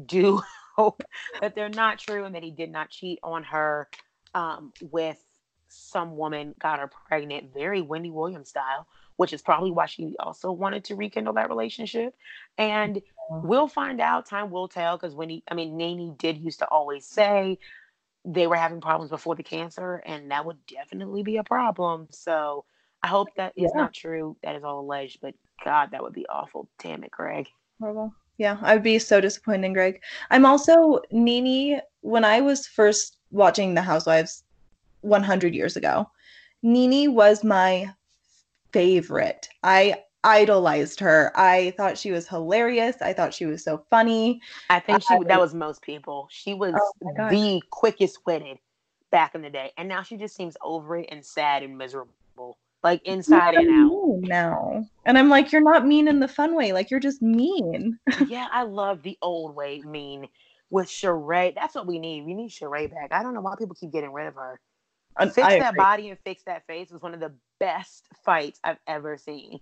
do hope that they're not true and that he did not cheat on her um, with some woman, got her pregnant, very Wendy Williams style, which is probably why she also wanted to rekindle that relationship. And. Uh-huh. we'll find out. Time will tell. Because when he, I mean, Nene did used to always say they were having problems before the cancer, and that would definitely be a problem. So I hope that is Yeah. not true. That is all alleged, but God, that would be awful. Damn it, Greg. Horrible. Yeah, I would be so disappointed in Greg. I'm also Nene. When I was first watching The Housewives 100 years ago, Nene was my favorite. I idolized her. I thought she was hilarious. I thought she was so funny. I think she I- that was most people. She was Oh the quickest witted back in the day, and now she just seems over it and sad and miserable, like inside and out. now. And I'm like, you're not mean in the fun way. Like you're just mean. yeah, I love the old way mean with Sheree. That's what we need. We need Sheree back. I don't know why people keep getting rid of her. Fix I that agree. body and fix that face was one of the best fights I've ever seen.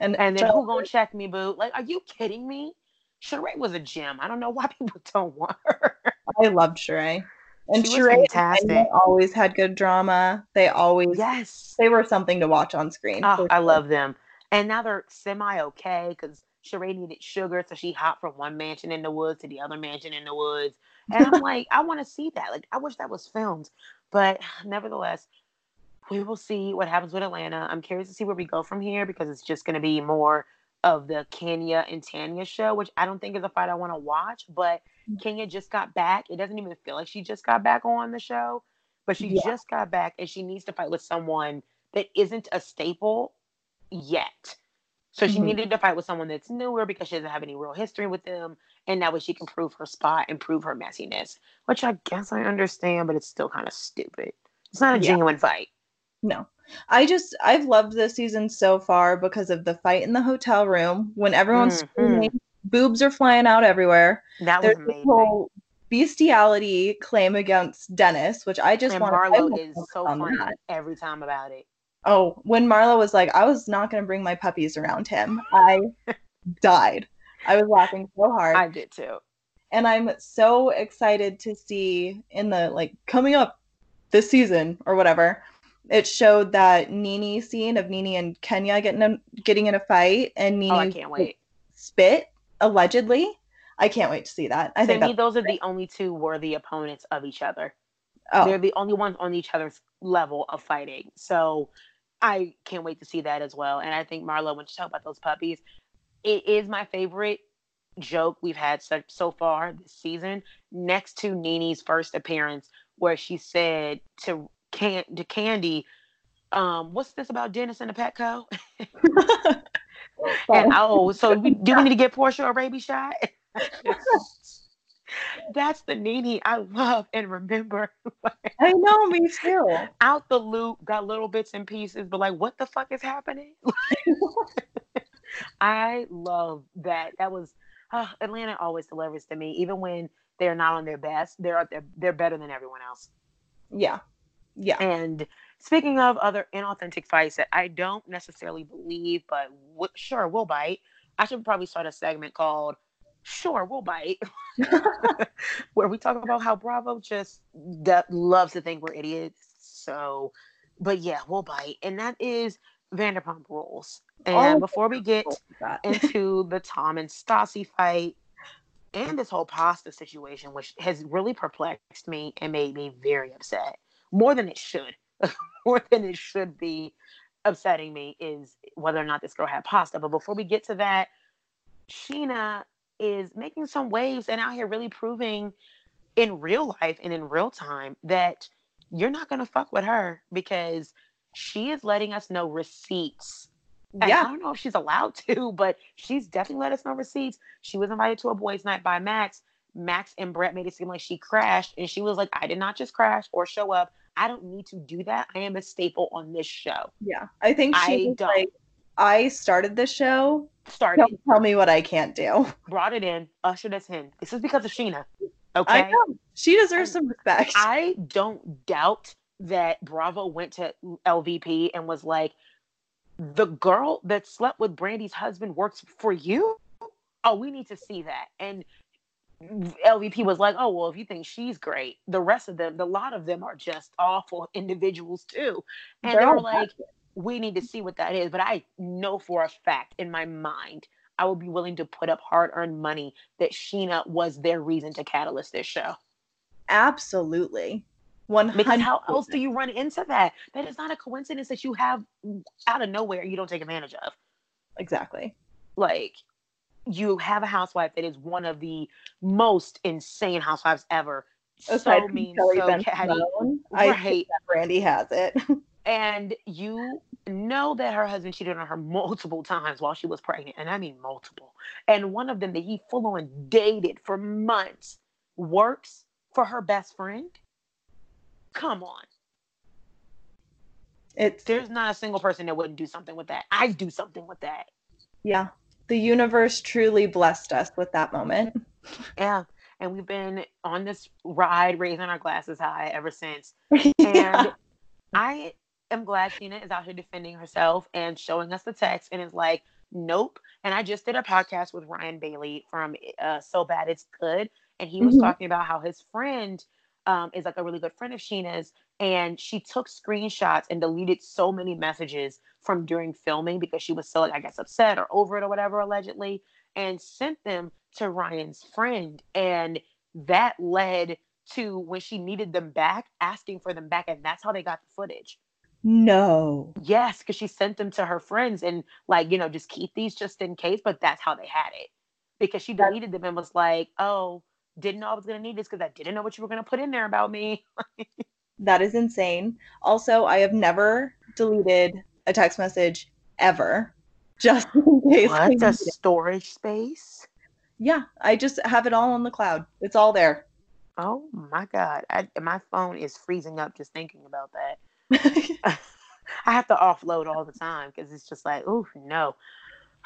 And, And then who gonna check me, boo? Like, are you kidding me? Sheree was a gem. I don't know why people don't want her. I loved Sheree. And She Sheree fantastic. Always had good drama. They always yes. they were something to watch on screen. Oh, for I love them. And now they're semi okay because Sheree needed sugar, so she hopped from one mansion in the woods to the other mansion in the woods. And I'm like, I want to see that. Like, I wish that was filmed. But nevertheless, we will see what happens with Atlanta. I'm curious to see where we go from here because it's just going to be more of the Kenya and Tanya show, which I don't think is a fight I want to watch. But Kenya just got back. It doesn't even feel like she just got back on the show, but she Yeah. just got back and she needs to fight with someone that isn't a staple yet. So she Mhm. needed to fight with someone that's newer because she doesn't have any real history with them. And that way she can prove her spot and prove her messiness, which I guess I understand, but it's still kind of stupid. It's not a Yeah. genuine fight. No. I just I've loved this season so far because of the fight in the hotel room when everyone's Mhm. screaming, boobs are flying out everywhere. That was There's this amazing. whole bestiality claim against Dennis, which I just and want Marlo is so funny that. every time about it. Oh, when Marlo was like, I was not going to bring my puppies around him, I died. I was laughing so hard. I did too. and I'm so excited to see in the like coming up this season or whatever. It showed that Nene scene of Nene and Kenya getting in, getting in a fight and Nene Oh, I can't wait. spit allegedly. I can't wait to see that. I to think me, those are the only two worthy opponents of each other. oh, They're the only ones on each other's level of fighting. So I can't wait to see that as well. And I think Marlo, when she talked about those puppies, it is my favorite joke we've had so, so far this season, next to Nene's first appearance, where she said to Can to Kandi, um, "What's this about Dennis and the Petco?" and oh, so we, do we need to get Porsha a rabies shot? That's the Nene I love and remember. I know me too. Out the loop, got little bits and pieces, but like, what the fuck is happening? I love that. That was uh, Atlanta always delivers to me, even when they're not on their best. They're they're they're better than everyone else. Yeah, yeah. And speaking of other inauthentic fights that I don't necessarily believe, but w- sure, we'll bite. I should probably start a segment called "Sure, We'll Bite," where we talk about how Bravo just that loves to think we're idiots. So, but yeah, we'll bite, and that is Vanderpump Rules. And Oh. before we get oh into the Tom and Stassi fight and this whole pasta situation, which has really perplexed me and made me very upset. More than it should. More than it should be upsetting me is whether or not this girl had pasta. But before we get to that, Scheana is making some waves and out here really proving in real life and in real time that you're not going to fuck with her because she is letting us know receipts and I don't know if she's allowed to, but she's definitely let us know receipts. She was invited to a boys' night by Max. Max and Brett made it seem like she crashed, and she was like, I did not just crash or show up. I don't need to do that. I am a staple on this show. yeah. I think I she was don't. like, I started the show. Started, Don't tell me what I can't do. brought it in, ushered us in. This is because of Scheana. Okay. I know. She deserves some respect. I don't doubt that Bravo went to LVP and was like, the girl that slept with Brandi's husband works for you? Oh, we need to see that. And LVP was like, oh, well, if you think she's great, the rest of them, the lot of them are just awful individuals too. And They're they were like, we need to see what that is. But I know for a fact in my mind, I would be willing to put up hard earned money that Scheana was their reason to catalyst this show. Absolutely. One Because how else do you run into that? That is not a coincidence that you have mm, out of nowhere you don't take advantage of. Exactly. Like you have a housewife that is one of the most insane housewives ever. Aside so mean, Kelly so catty. I hate that Brandi has it. And you know that her husband cheated on her multiple times while she was pregnant. And I mean multiple. And one of them that he full on dated for months works for her best friend. Come on. It's There's not a single person that wouldn't do something with that. I'd do something with that. yeah. The universe truly blessed us with that moment. Yeah. And we've been on this ride raising our glasses high ever since. yeah. And I am glad Scheana is out here defending herself and showing us the text and is like, nope. And I just did a podcast with Ryan Bailey from uh, So Bad It's Good. And he was Mhm. talking about how his friend um, is like a really good friend of Scheana's. And she took screenshots and deleted so many messages from during filming because she was so, like, I guess, upset or over it or whatever, allegedly, and sent them to Ryan's friend. And that led to when she needed them back, asking for them back. And that's how they got the footage. no. Yes, because she sent them to her friends and, like, you know, just keep these just in case. But that's how they had it because she deleted them and was like, oh, didn't know I was going to need this because I didn't know what you were going to put in there about me. That is insane. Also, I have never deleted a text message ever. Just in case. we What need a storage space. Yeah, I just have it all on the cloud. It's all there. Oh my God. I, my phone is freezing up just thinking about that. I have to offload all the time because it's just like, oh no.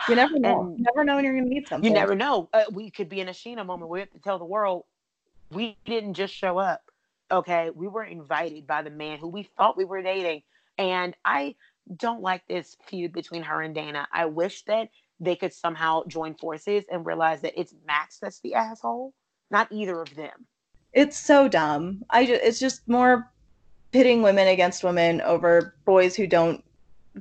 you never know. And you never know when you're gonna need something. you never know. Uh, we could be in a Scheana moment we have to tell the world we didn't just show up. Okay. We were invited by the man who we thought we were dating. And I don't like this feud between her and Dayna. I wish that they could somehow join forces and realize that it's Max that's the asshole, not either of them. It's so dumb. I just, it's just more pitting women against women over boys who don't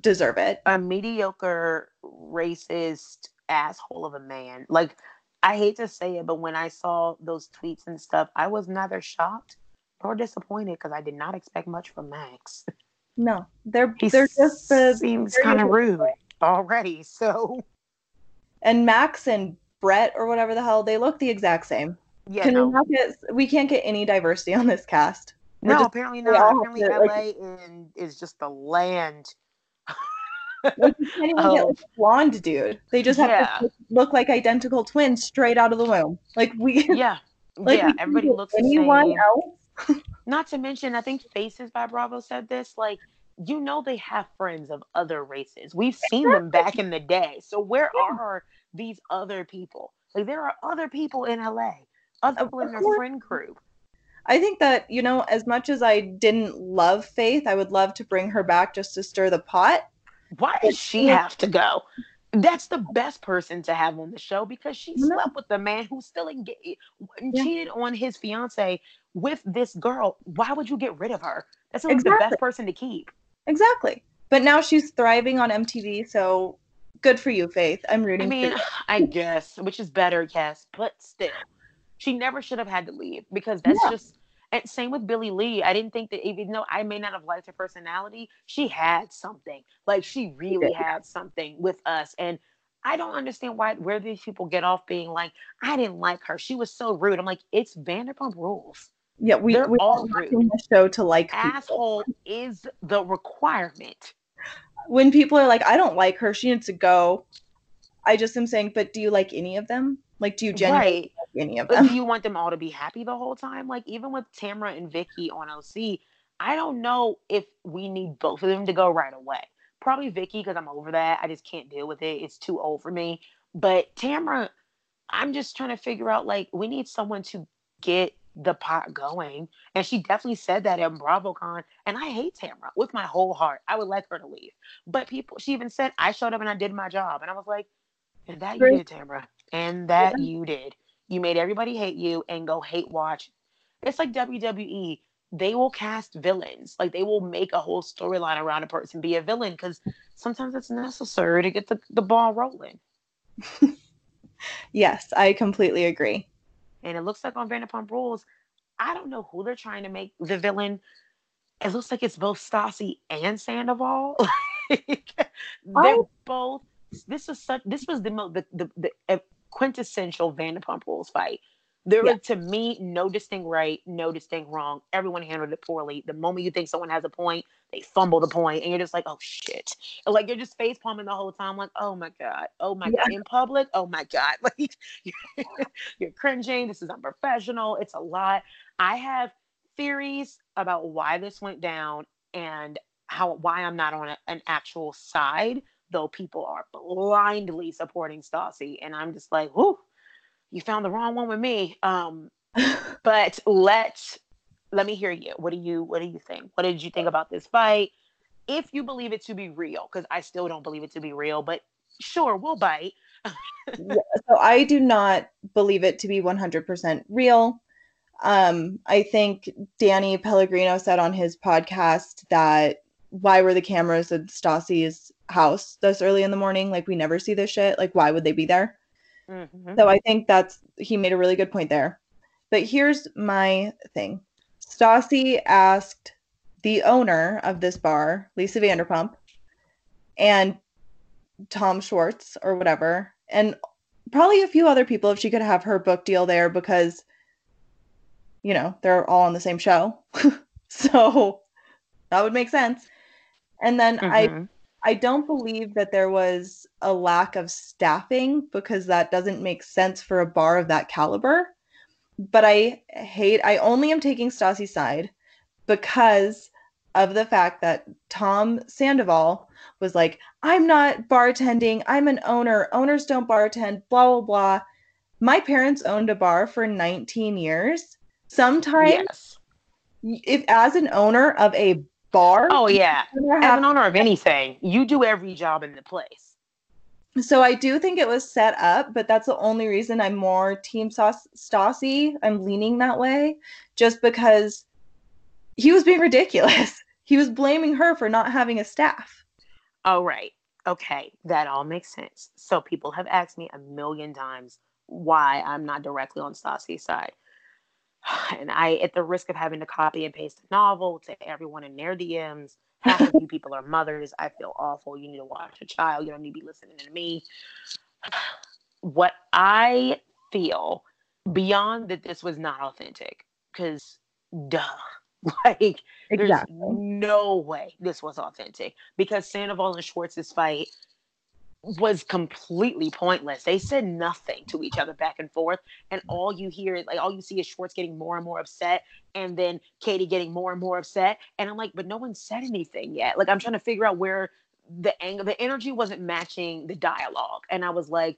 deserve it. a mediocre racist asshole of a man. Like I hate to say it, but when I saw those tweets and stuff, I was neither shocked nor disappointed because I did not expect much from Max. No, they're He they're just the seems kind of rude already. So and Max and Brett or whatever the hell they look the exact same. yeah, Can no, we get we can't get any diversity on this cast? We're no, just- apparently not. Apparently, to, LA like- in, is just the land. Like, you can't even get Oh. like, a blonde dude. They just have Yeah. to look like identical twins straight out of the womb. Like we Yeah, like yeah. Everybody get looks the anyone same. else. Not to mention, I think Faces by Bravo said this. Like, you know, they have friends of other races. We've seen them back in the day. So where are these other people? Like, there are other people in LA, other people in their friend group. I think that, you know, as much as I didn't love Faith, I would love to bring her back just to stir the pot. Why does she have to go? That's the best person to have on the show because she slept with the man who's still engaged and Yeah. cheated on his fiance with this girl. Why would you get rid of her? That's like the best person to keep. Exactly. But now she's thriving on MTV, so good for you, Faith. I'm rooting. I mean, for you. I guess, which is better, yes, but still, she never should have had to leave because that's Yeah. just. And same with Billie Lee. I didn't think that even though I may not have liked her personality, she had something. Like she really did. had something with us, and I don't understand why where these people get off being like, I didn't like her. She was so rude. I'm like, it's Vanderpump Rules. Yeah, we they're we all rude. the show to like people. Asshole is the requirement. When people are like, I don't like her, she needs to go. I just am saying, but do you like any of them? Like, do you genuinely Right. like any of But them? do you want them all to be happy the whole time? Like even with Tamra and Vicki on OC, I don't know if we need both of them to go right away. Probably Vicki because I'm over that. I just can't deal with it. It's too old for me. But Tamra, I'm just trying to figure out like we need someone to get the pot going. And she definitely said that in BravoCon. And I hate Tamra with my whole heart. I would like her to leave. But people, she even said, I showed up and I did my job. And I was like, and that you did, Tamra. And that you did. You made everybody hate you and go hate watch. It's like WWE. They will cast villains. Like they will make a whole storyline around a person be a villain because sometimes it's necessary to get the, the ball rolling. yes, I completely agree. And it looks like on Vanderpump Rules, I don't know who they're trying to make the villain. It looks like it's both Stassi and Sandoval. they're both. This was such. This was the the the, the uh, quintessential Vanderpump Rules fight. There yeah. was, to me, no distinct right, no distinct wrong. Everyone handled it poorly. The moment you think someone has a point, they fumble the point, and you're just like, oh shit. Like you're just face palming the whole time, like, oh my God, oh my yeah. God. In public, oh my God. Like you're, you're cringing. This is unprofessional. It's a lot. I have theories about why this went down and how why I'm not on a, an actual side, though people are blindly supporting Stassi. And I'm just like, whoo, you found the wrong one with me. Um, but let let me hear you. What do you what do you think? What did you think about this fight? If you believe it to be real, because I still don't believe it to be real, but sure, we'll bite. yeah, so I do not believe it to be 100% real. Um, I think Danny Pellegrino said on his podcast that why were the cameras at Stassi's house this early in the morning? Like we never see this shit. Like why would they be there? Mm-hmm. So I think that's he made a really good point there. But here's my thing. Stassi asked the owner of this bar, Lisa Vanderpump, and Tom Schwartz or whatever, and probably a few other people if she could have her book deal there because you know, they're all on the same show. so that would make sense. And then mm-hmm. I I don't believe that there was a lack of staffing because that doesn't make sense for a bar of that caliber. But I hate, I only am taking Stassi's side because of the fact that Tom Sandoval was like, I'm not bartending, I'm an owner. Owners don't bartend, blah, blah, blah. My parents owned a bar for 19 years. Sometimes, yes. if as an owner of a bar. Oh yeah, as an owner of anything, you do every job in the place. So I do think it was set up, but that's the only reason I'm more Team Stassi. I'm leaning that way, just because he was being ridiculous. He was blaming her for not having a staff. Oh right, okay, that all makes sense. So people have asked me a million times why I'm not directly on Stassi's side. and I, at the risk of having to copy and paste a novel to everyone in their DMs, half of you people are mothers. I feel awful. You need to watch a child. You don't need to be listening to me. What I feel beyond that this was not authentic, because duh. Like, exactly. there's no way this was authentic because Sandoval and Schwartz's fight was completely pointless. They said nothing to each other back and forth, and all you hear is like all you see is Schwartz getting more and more upset, and then Katie getting more and more upset. And I'm like, but no one said anything yet. Like I'm trying to figure out where the angle, the energy wasn't matching the dialogue, and I was like,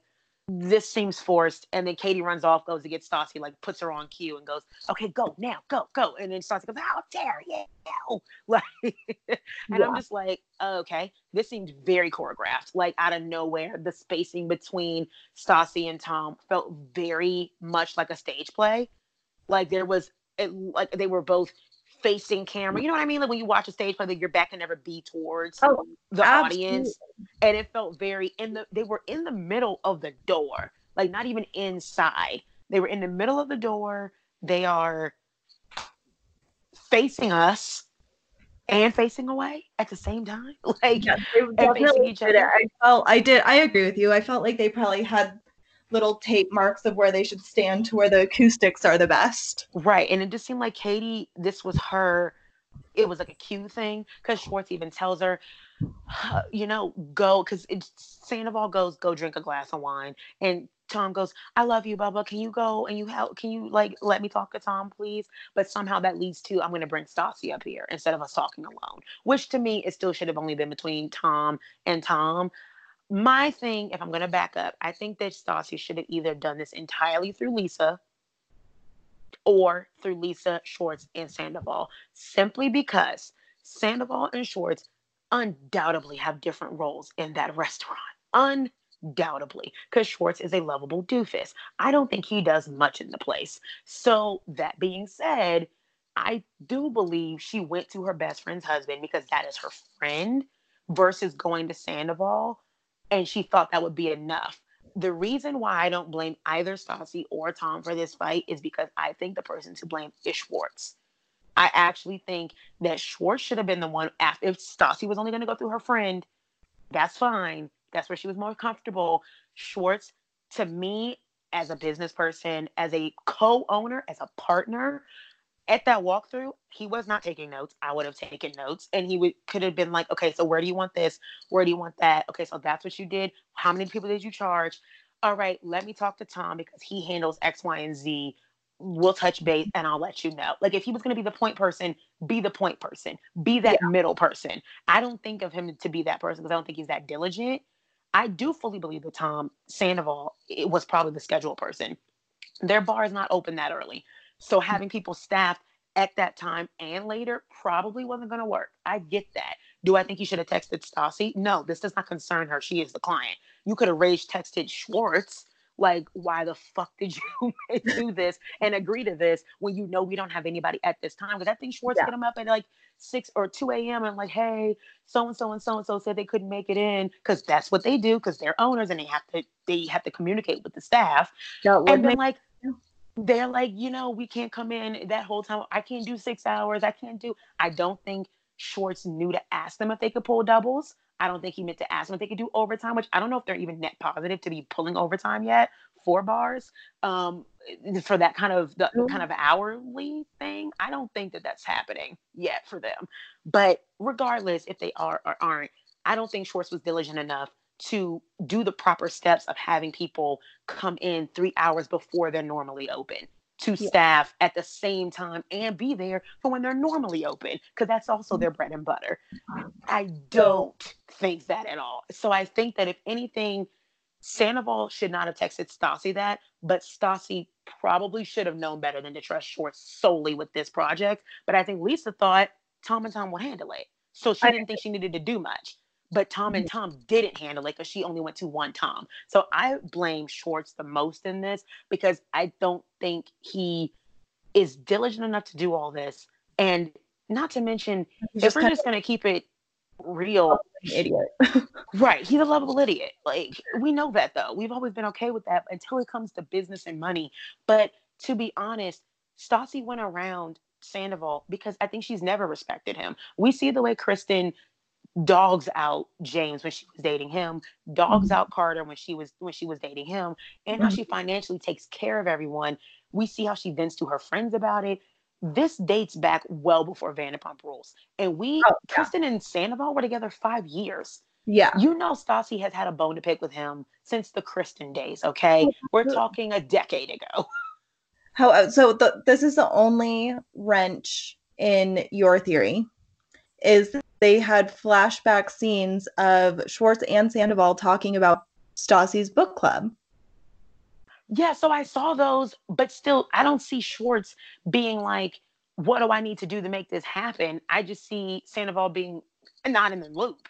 this seems forced. And then Katie runs off, goes to get Stassi, like puts her on cue and goes, okay, go now, go, go. And then Stassi goes, how dare you? Like, and yeah. I'm just like, oh, okay, this seems very choreographed. Like out of nowhere, the spacing between Stassi and Tom felt very much like a stage play. Like there was, it, like they were both facing camera. You know what I mean? Like when you watch a stage play, like your back can never be towards oh, the absolutely. audience. And it felt very in the they were in the middle of the door, like not even inside. They were in the middle of the door. They are facing us and facing away at the same time. Like and facing each other. I felt I did I agree with you. I felt like they probably had little tape marks of where they should stand to where the acoustics are the best. Right. And it just seemed like Katie, this was her, it was like a cue thing because Schwartz even tells her, you know, go, because Sandoval goes, go drink a glass of wine. And Tom goes, I love you, Bubba. Can you go and you help? Can you like let me talk to Tom, please? But somehow that leads to I'm going to bring Stassi up here instead of us talking alone, which to me it still should have only been between Tom and Tom my thing, if I'm going to back up, I think that Stassi should have either done this entirely through Lisa or through Lisa Schwartz and Sandoval, simply because Sandoval and Schwartz undoubtedly have different roles in that restaurant. Undoubtedly, because Schwartz is a lovable doofus. I don't think he does much in the place. So, that being said, I do believe she went to her best friend's husband because that is her friend versus going to Sandoval. And she thought that would be enough. The reason why I don't blame either Stassi or Tom for this fight is because I think the person to blame is Schwartz. I actually think that Schwartz should have been the one after if Stassi was only going to go through her friend, that's fine. That's where she was more comfortable. Schwartz, to me, as a business person, as a co-owner, as a partner, at that walkthrough, he was not taking notes. I would have taken notes, and he would could have been like, okay, so where do you want this? Where do you want that? Okay, so that's what you did. How many people did you charge? All right, let me talk to Tom because he handles X, Y, and Z we'll touch base and I'll let you know. Like if he was going to be the point person, be the point person, be that yeah. middle person. I don't think of him to be that person because I don't think he's that diligent. I do fully believe that Tom Sandoval it was probably the schedule person. Their bar is not open that early. So having people staffed at that time and later probably wasn't going to work. I get that. Do I think you should have texted Stassi? No, this does not concern her. She is the client. You could have rage texted Schwartz like why the fuck did you do this and agree to this when you know we don't have anybody at this time because i think schwartz yeah. hit him up at like 6 or 2 a.m and like hey so and so and so and so said they couldn't make it in because that's what they do because they're owners and they have to they have to communicate with the staff no, and then like they're like you know we can't come in that whole time i can't do six hours i can't do i don't think schwartz knew to ask them if they could pull doubles I don't think he meant to ask them if they could do overtime, which I don't know if they're even net positive to be pulling overtime yet for bars um, for that kind of the mm-hmm. kind of hourly thing. I don't think that that's happening yet for them. But regardless, if they are or aren't, I don't think Schwartz was diligent enough to do the proper steps of having people come in three hours before they're normally open to yeah. staff at the same time and be there for when they're normally open because that's also mm-hmm. their bread and butter. I don't think that at all. So I think that if anything, Sandoval should not have texted Stassi that, but Stassi probably should have known better than to trust Schwartz solely with this project. But I think Lisa thought Tom and Tom will handle it. So she didn't think she needed to do much but Tom and mm-hmm. Tom didn't handle it because she only went to one Tom. So I blame Schwartz the most in this because I don't think he is diligent enough to do all this. And not to mention, he's if we're just going to keep it real, idiot. right. He's a lovable idiot. Like, we know that though. We've always been okay with that until it comes to business and money. But to be honest, Stassi went around Sandoval because I think she's never respected him. We see the way Kristen dogs out James when she was dating him, dogs mm-hmm. out Carter when she was when she was dating him, and mm-hmm. how she financially takes care of everyone. We see how she vents to her friends about it. This dates back well before Vanderpump Rules, and we oh, yeah. Kristen and Sandoval were together five years. Yeah, you know, Stassi has had a bone to pick with him since the Kristen days. Okay, oh, we're talking a decade ago. How uh, so? The, this is the only wrench in your theory is they had flashback scenes of Schwartz and Sandoval talking about Stassi's book club. Yeah, so I saw those, but still, I don't see Schwartz being like, what do I need to do to make this happen? I just see Sandoval being not in the loop.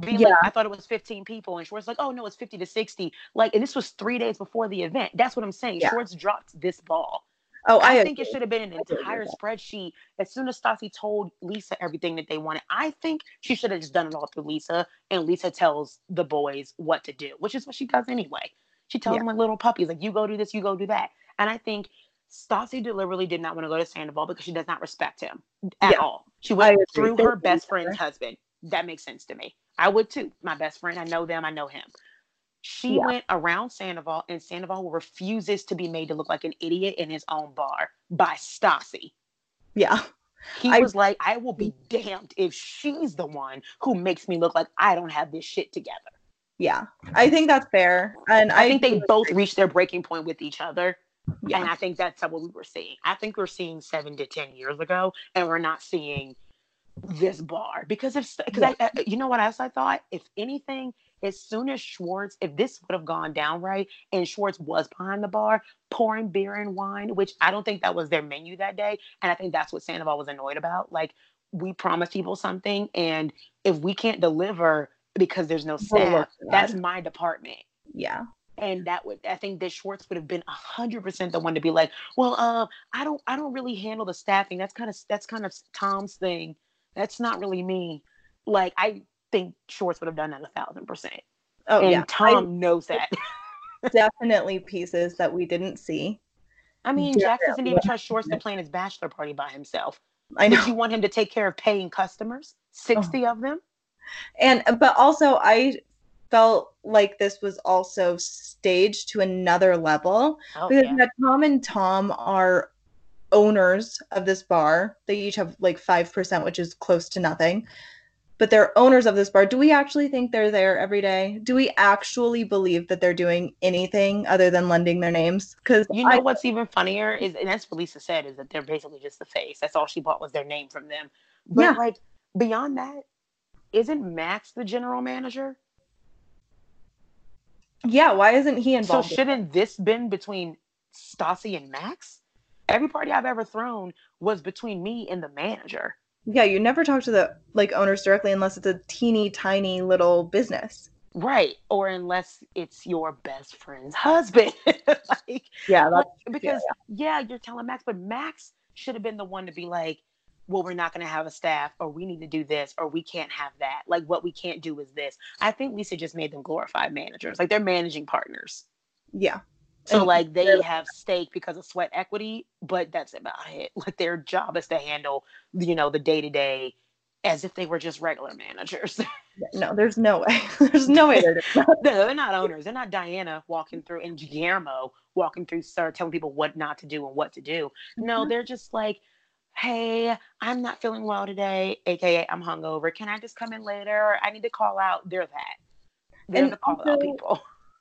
Being yeah. like, I thought it was 15 people, and Schwartz like, oh no, it's 50 to 60. Like, and this was three days before the event. That's what I'm saying. Yeah. Schwartz dropped this ball. Oh, I, I think it should have been an entire spreadsheet. As soon as Stassi told Lisa everything that they wanted, I think she should have just done it all through Lisa, and Lisa tells the boys what to do, which is what she does anyway. She tells yeah. them like little puppies, like you go do this, you go do that. And I think Stassi deliberately did not want to go to Sandoval because she does not respect him at yeah. all. She went through her best friend's husband. That makes sense to me. I would too. My best friend, I know them, I know him. She yeah. went around Sandoval, and Sandoval refuses to be made to look like an idiot in his own bar by Stassi. Yeah. He I, was like, I will be mm. damned if she's the one who makes me look like I don't have this shit together. Yeah, I think that's fair. And I, I think they both reached their breaking point with each other. Yeah. And I think that's what we were seeing. I think we're seeing seven to 10 years ago, and we're not seeing this bar because if because yeah. I, uh, you know what else I thought if anything as soon as Schwartz, if this would have gone down right and Schwartz was behind the bar pouring beer and wine, which I don't think that was their menu that day. And I think that's what Sandoval was annoyed about. Like, we promised people something, and if we can't deliver because there's no staff, that's my department. Yeah. And that would I think that Schwartz would have been hundred percent the one to be like, well, uh, I don't I don't really handle the staffing. That's kind of that's kind of Tom's thing. That's not really me. Like I think Schwartz would have done that a thousand percent. Oh and yeah, Tom I, knows that. definitely pieces that we didn't see. I mean, Jax doesn't even trust Schwartz to plan his bachelor party by himself. I know. But you want him to take care of paying customers, sixty oh. of them. And but also, I felt like this was also staged to another level oh, because yeah. Tom and Tom are owners of this bar. They each have like five percent, which is close to nothing but they're owners of this bar. Do we actually think they're there every day? Do we actually believe that they're doing anything other than lending their names? Because you know I, what's even funnier is, and that's what Lisa said, is that they're basically just the face. That's all she bought was their name from them. But yeah. like beyond that, isn't Max the general manager? Yeah, why isn't he involved? So shouldn't this been between Stassi and Max? Every party I've ever thrown was between me and the manager. Yeah, you never talk to the like owners directly unless it's a teeny tiny little business. Right. Or unless it's your best friend's husband. like Yeah, that's because yeah, yeah. yeah, you're telling Max, but Max should have been the one to be like, well, we're not going to have a staff, or we need to do this, or we can't have that. Like, what we can't do is this. I think Lisa just made them glorified managers. Like, they're managing partners. Yeah. So like they have stake because of sweat equity, but that's about it. Like their job is to handle, you know, the day to day as if they were just regular managers. no, there's no way. there's no way they're no, they're not owners. They're not Diana walking through and Guillermo walking through start telling people what not to do and what to do. No, mm-hmm. they're just like, hey, I'm not feeling well today, aka I'm hungover. Can I just come in later? I need to call out. They're that. They're and the call out people.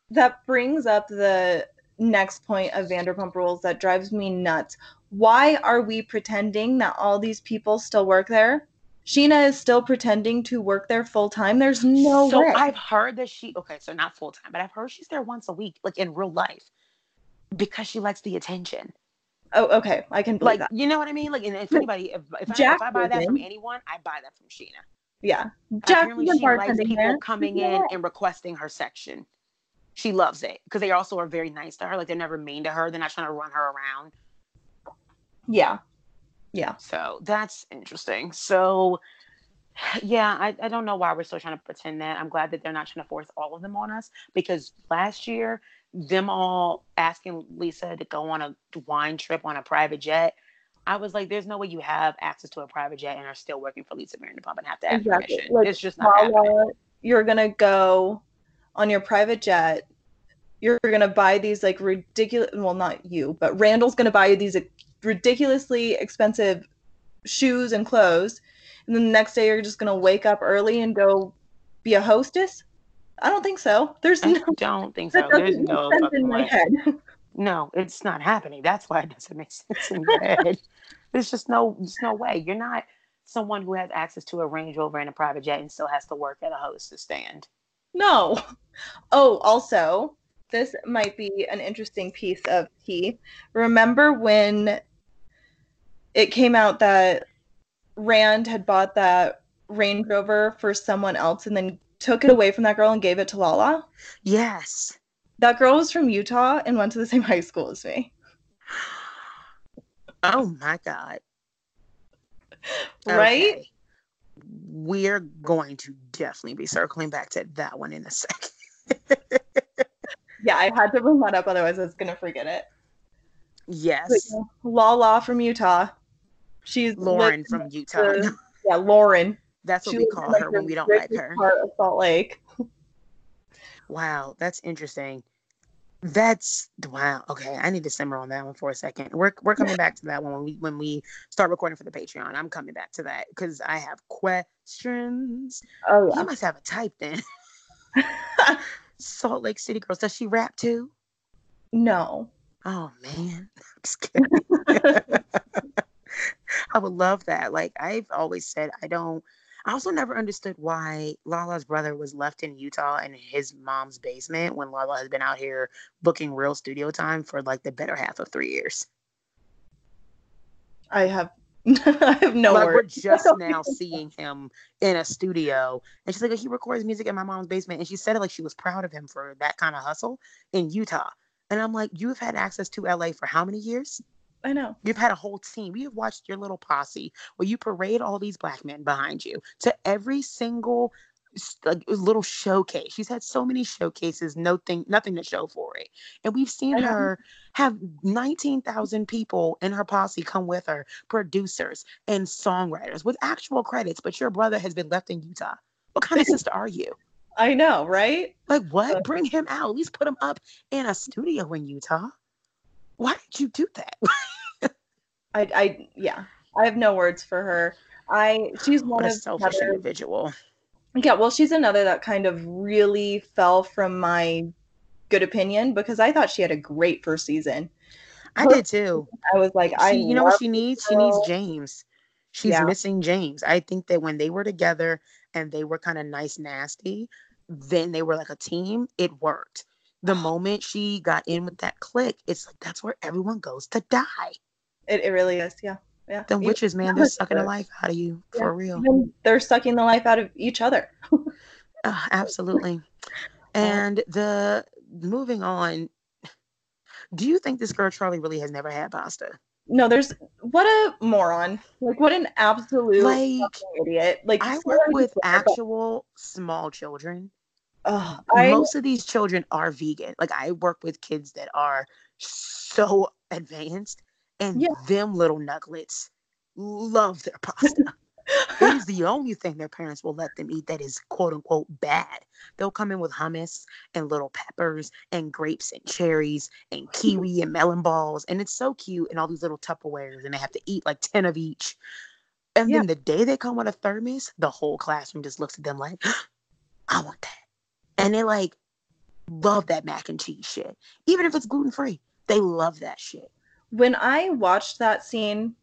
That brings up the next point of Vanderpump Rules that drives me nuts. Why are we pretending that all these people still work there? Scheana is still pretending to work there full time. There's no so way. I've heard that she okay, so not full time, but I've heard she's there once a week, like in real life, because she likes the attention. Oh, okay, I can like that. you know what I mean. Like, if anybody, if, if, I, if I, buy that from anyone, I buy that from Scheana. Yeah, Jack Apparently, she likes people there. coming yeah. in and requesting her section she loves it because they also are very nice to her. Like they're never mean to her. They're not trying to run her around. Yeah. Yeah. So that's interesting. So yeah, I, I don't know why we're still trying to pretend that. I'm glad that they're not trying to force all of them on us because last year, them all asking Lisa to go on a wine trip on a private jet. I was like, there's no way you have access to a private jet and are still working for Lisa Vanderpump and have to ask exactly. permission. Like, it's just not happening. You're gonna go on your private jet you're gonna buy these like ridiculous well not you but randall's gonna buy you these ridiculously expensive shoes and clothes and then the next day you're just gonna wake up early and go be a hostess? I don't think so. There's I no don't think so. there's no sense in my head. No it's not happening. That's why it doesn't make sense in your head. There's just no there's no way. You're not someone who has access to a range rover and a private jet and still has to work at a hostess stand no. Oh, also, this might be an interesting piece of tea. Remember when it came out that Rand had bought that Range Rover for someone else and then took it away from that girl and gave it to Lala? Yes. That girl was from Utah and went to the same high school as me. Oh my God. Right? Okay we're going to definitely be circling back to that one in a second. yeah, I had to bring that up, otherwise I was gonna forget it. Yes. Lala from Utah. She's Lauren from Utah. The, yeah, Lauren. That's what she we call her when we don't like her. Part of Salt Lake. wow, that's interesting. That's wow. Okay, I need to simmer on that one for a second. We're we're coming back to that one when we when we start recording for the Patreon. I'm coming back to that because I have questions. Oh yeah. You must have a type then. Salt Lake City girls. Does she rap too? No. Oh man. I'm just kidding. I would love that. Like I've always said I don't I also never understood why Lala's brother was left in Utah in his mom's basement when Lala has been out here booking real studio time for like the better half of three years. I have I have no like words. we're just now seeing him in a studio and she's like oh, he records music in my mom's basement and she said it like she was proud of him for that kind of hustle in Utah. And I'm like, you've had access to LA for how many years? I know. You've had a whole team. You've watched your little posse where you parade all these black men behind you to every single like little showcase. She's had so many showcases, nothing, nothing to show for it. And we've seen her have 19,000 people in her posse come with her, producers and songwriters with actual credits. But your brother has been left in Utah. What kind of sister are you? I know, right? Like what? Bring him out. At least put him up in a studio in Utah. Why did you do that? I, I, yeah, I have no words for her. I, she's one what a of selfish Heather's- individual. Yeah, well, she's another that kind of really fell from my good opinion because I thought she had a great first season. I did too. I was like, I you know what she needs? She needs. James. She's Yeah. missing James. I think that when they were together and they were kind of nice, nasty, then they were like a team. It worked. The moment she got in with that click, it's like that's where everyone goes to die. It, it really is, yeah, yeah. The witches, man, they're sucking the life out of you Yeah. for real. they're sucking the life out of each other. Uh, absolutely. And the moving on, do you think this girl Charlie really has never had pasta? No, there's what a moron! Like what an absolute Like idiot! Like I work with actual small children Ugh, most of these children are vegan. Like I work with kids that are so advanced, and Yeah. them little nuggets love their pasta. it is the only thing their parents will let them eat that is quote unquote bad. They'll come in with hummus and little peppers and grapes and cherries and kiwi and melon balls, and it's so cute. And all these little Tupperwares, and they have to eat like ten of each. And Yeah. then the day they come with a thermos, the whole classroom just looks at them like, "I want that," and they like love that mac and cheese shit, even if it's gluten free. They love that shit. when I watched that scene,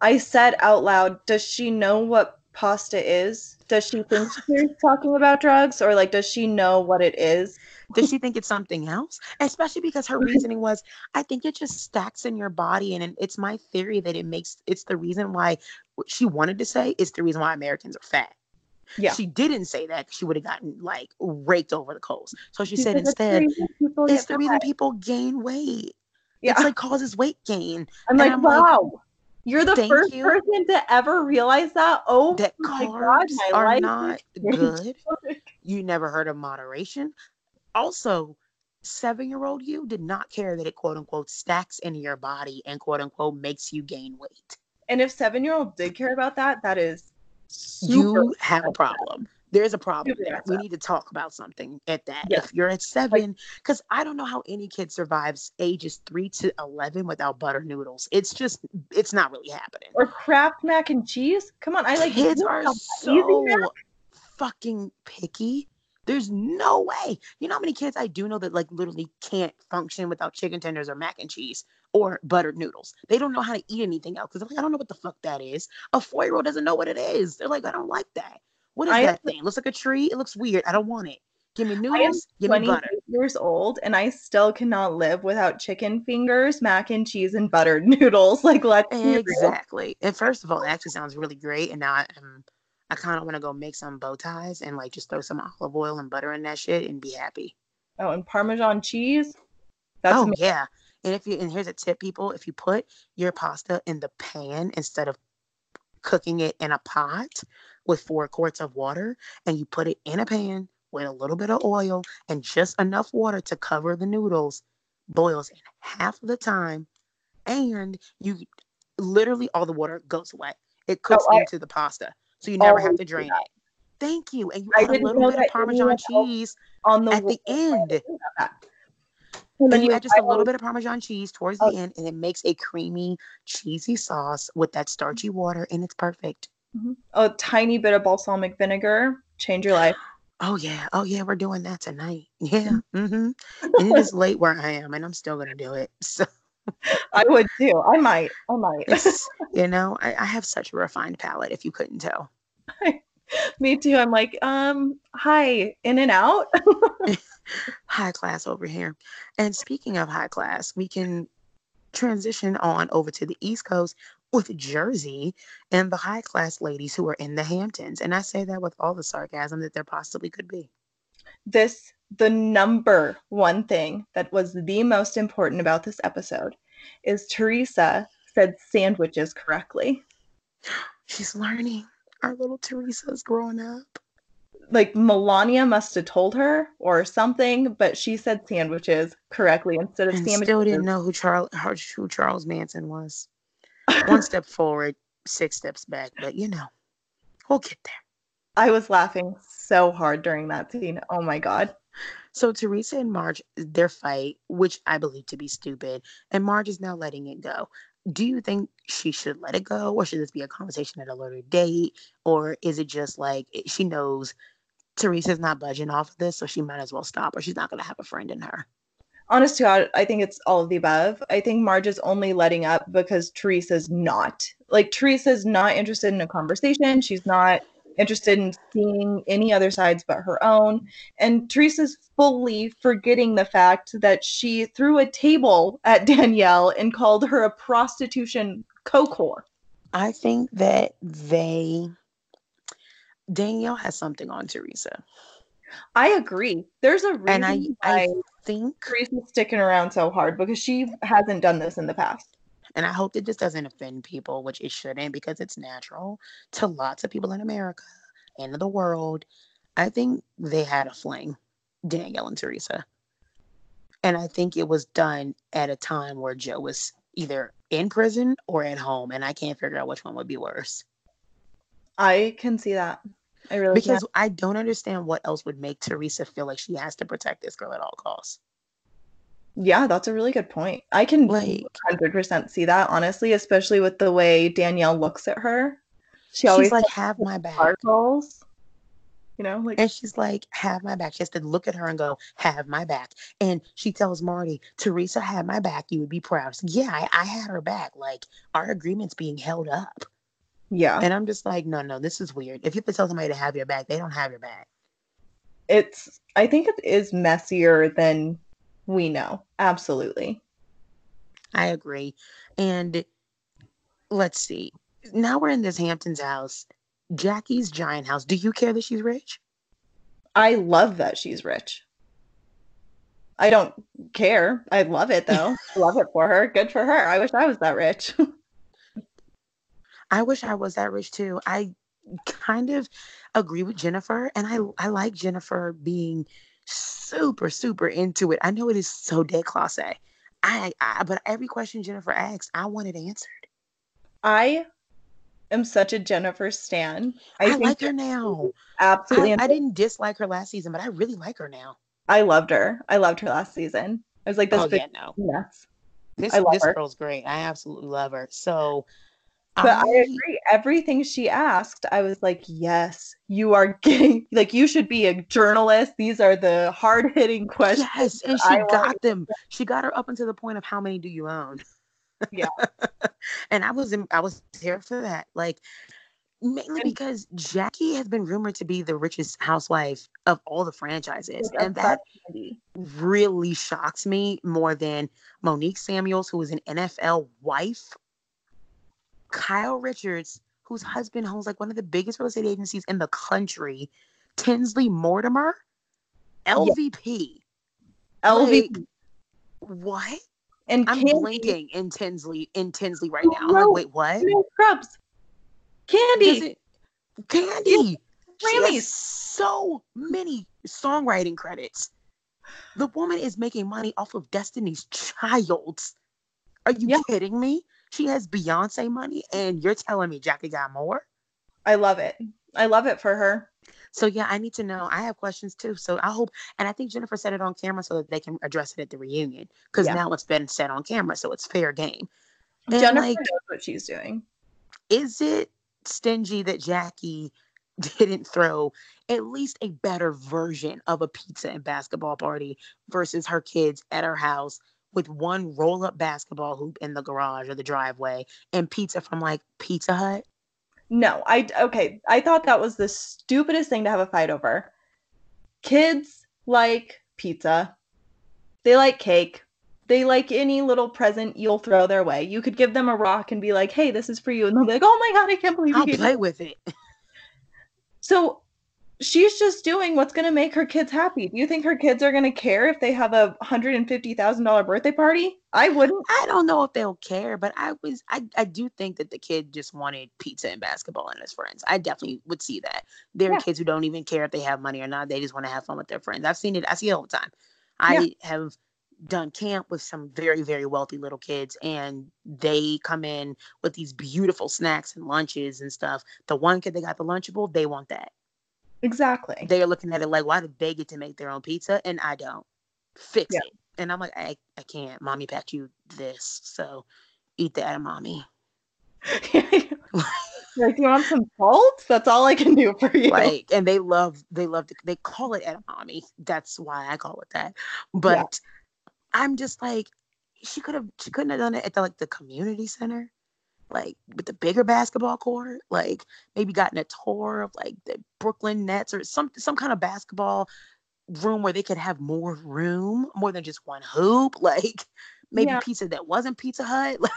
I said out loud, "Does she know what pasta is? Does she think she's talking about drugs, or like does she know what it is?" Does she think it's something else? Especially because her reasoning was, I think it just stacks in your body. And it's my theory that it makes it's the reason why what she wanted to say is the reason why Americans are fat. Yeah. She didn't say that. she would have gotten like raked over the coals. So she said Because it's instead, reason it's the reason fat. people gain weight. Yeah, It's like causes weight gain. I'm and like, I'm like, wow, you're the thank first you. person to ever realize that. Oh That my carbs god, my are life not good. You never heard of moderation. Also, seven year old you did not care that it quote unquote stacks in your body and quote unquote makes you gain weight. And if seven year old did care about that, that is super. you have a problem. There's a problem there. We need to talk about something at that. If you're at seven, because I don't know how any kid survives ages three to 11 without butter noodles. It's just, it's not really happening. Or Kraft mac and cheese. Come on, I like Kids are so Easy fucking picky. There's no way. You know how many kids I do know that like literally can't function without chicken tenders or mac and cheese or buttered noodles. They don't know how to eat anything else because they're like, I don't know what the fuck that is. A four year old doesn't know what it is. They're like, I don't like that. What is I that thing? looks like a tree. It looks weird. I don't want it. Give me noodles. Give me butter. years old and I still cannot live without chicken fingers, mac and cheese, and buttered noodles. Like, let's. Exactly. And first of all, it actually sounds really great. And now I am, I kind of want to go make some bow ties and like just throw some olive oil and butter in that shit and be happy. Oh, and Parmesan cheese. That's oh me. yeah. And if you and here's a tip, people, if you put your pasta in the pan instead of cooking it in a pot with four quarts of water, and you put it in a pan with a little bit of oil and just enough water to cover the noodles, boils in half of the time, and you literally all the water goes away. It cooks I- into the pasta, so you never have to drain it. Thank you, and you I add a little bit of Parmesan cheese On the at the end. And you add just a little bit of Parmesan cheese towards Oh. the end, and it makes a creamy, cheesy sauce with that starchy water, and it's perfect. a tiny bit of balsamic vinegar. Change your life. Oh yeah, oh yeah, we're doing that tonight. Yeah, mm-hmm. and it is late where I am, and I'm still gonna do it. So I would too. I might. I might. you know, I, I have such a refined palate. If you couldn't tell, Me too. I'm like, um, hi, In-N-Out. High class over here. And speaking of high class, we can transition on over to the East Coast with Jersey and the high class ladies who are in the Hamptons. And I say that with all the sarcasm that there possibly could be. This, the number one thing that was the most important about this episode is Teresa said sandwiches correctly. She's learning. Our little Teresa's growing up. Like Melania must have told her or something, but she said sandwiches correctly instead of and sandwiches. Still didn't know who Charles who Charles Manson was. One step forward, six steps back, but you know, we'll get there. I was laughing so hard during that scene. Oh my god. So Teresa and Marge, their fight, which I believe to be stupid, and Marge is now letting it go do you think she should let it go or should this be a conversation at a later date or is it just like she knows teresa's not budging off of this so she might as well stop or she's not going to have a friend in her honest to God, I think it's all of the above. I think Marge is only letting up because Teresa's not. Like Teresa's not interested in a conversation. She's not interested in seeing any other sides but her own. And Teresa's fully forgetting the fact that she threw a table at Danielle and called her a prostitution co-core. I think that they Danielle has something on Teresa. I agree. There's a reason and I, I think Teresa's sticking around so hard because she hasn't done this in the past. And I hope that this doesn't offend people, which it shouldn't because it's natural to lots of people in America and in the world. I think they had a fling, Danielle and Teresa. And I think it was done at a time where Joe was either in prison or at home. And I can't figure out which one would be worse. I can see that. I really because can. I don't understand what else would make Teresa feel like she has to protect this girl at all costs. Yeah, that's a really good point. I can like 100% see that, honestly, especially with the way Danielle looks at her. She always like, have my back. Sparkles. You know, like and she's like, have my back. She has to look at her and go, have my back. And she tells Marty, Teresa had my back. You would be proud. Yeah, I, I had her back. Like our agreement's being held up. Yeah. And I'm just like, no, no, this is weird. If you have to tell somebody to have your back, they don't have your back. It's I think it is messier than we know. Absolutely. I agree. And let's see. Now we're in this Hamptons house, Jackie's giant house. Do you care that she's rich? I love that she's rich. I don't care. I love it though. love it for her. Good for her. I wish I was that rich. I wish I was that rich too. I kind of agree with Jennifer and I I like Jennifer being super, super into it. I know it is so déclassé. I, I but every question Jennifer asks, I want it answered. I am such a Jennifer stan. I, I like her now. Absolutely. I, I, didn't dislike her last season, but I really like her now. I loved her. I loved her last season. I was like, this oh, yeah, no. Yes. This, this girl's great. I absolutely love her. So but I, I, agree. Everything she asked, I was like, yes, you are getting, like, you should be a journalist. These are the hard hitting questions. Yes. And she I got them. She got her up until the point of how many do you own? Yeah. and I was, in, I was here for that. Like, mainly because Jackie has been rumored to be the richest housewife of all the franchises. And that really shocks me more than Monique Samuels, who is an NFL wife Kyle Richards, whose husband owns like one of the biggest real estate agencies in the country, Tinsley Mortimer, LVP. LVP. Like, what? And I'm Kandi. blinking in Tinsley in Tinsley right now. I'm like, wait, what? No scrubs. Kandi. Kandi. She so many songwriting credits. The woman is making money off of Destiny's Child. Are you yeah. kidding me? She has Beyonce money, and you're telling me Jackie got more? I love it. I love it for her. So yeah, I need to know. I have questions too. So I hope, and I think Jennifer said it on camera so that they can address it at the reunion because yeah. now it's been said on camera, so it's fair game. And Jennifer like, knows what she's doing. Is it stingy that Jackie didn't throw at least a better version of a pizza and basketball party versus her kids at her house with one roll up basketball hoop in the garage or the driveway and pizza from like Pizza Hut. No, I okay. I thought that was the stupidest thing to have a fight over. Kids like pizza. They like cake. They like any little present you'll throw their way. You could give them a rock and be like, "Hey, this is for you," and they'll be like, "Oh my god, I can't believe I'll you." play with it. So she's just doing what's going to make her kids happy. Do you think her kids are going to care if they have a hundred and fifty thousand dollar birthday party? I wouldn't. I don't know if they'll care, but I was I, I do think that the kid just wanted pizza and basketball and his friends. I definitely would see that. There are Yeah. kids who don't even care if they have money or not. They just want to have fun with their friends. I've seen it. I see it all the time. I have done camp with some very very wealthy little kids and they come in with these beautiful snacks and lunches and stuff the one kid that got the lunchable they want that Exactly. they are looking at it like why do they get to make their own pizza and i don't fix Yeah. it and i'm like i, I can't mommy packed you this so eat that mommy like, you want some salt? That's all I can do for you. like and they love they love to, they call it edamame that's why i call it that but i'm just like she could have she couldn't have done it at the like the community center like with the bigger basketball court like maybe gotten a tour of like the brooklyn nets or some some kind of basketball room where they could have more room more than just one hoop like maybe Yeah. pizza that wasn't pizza hut like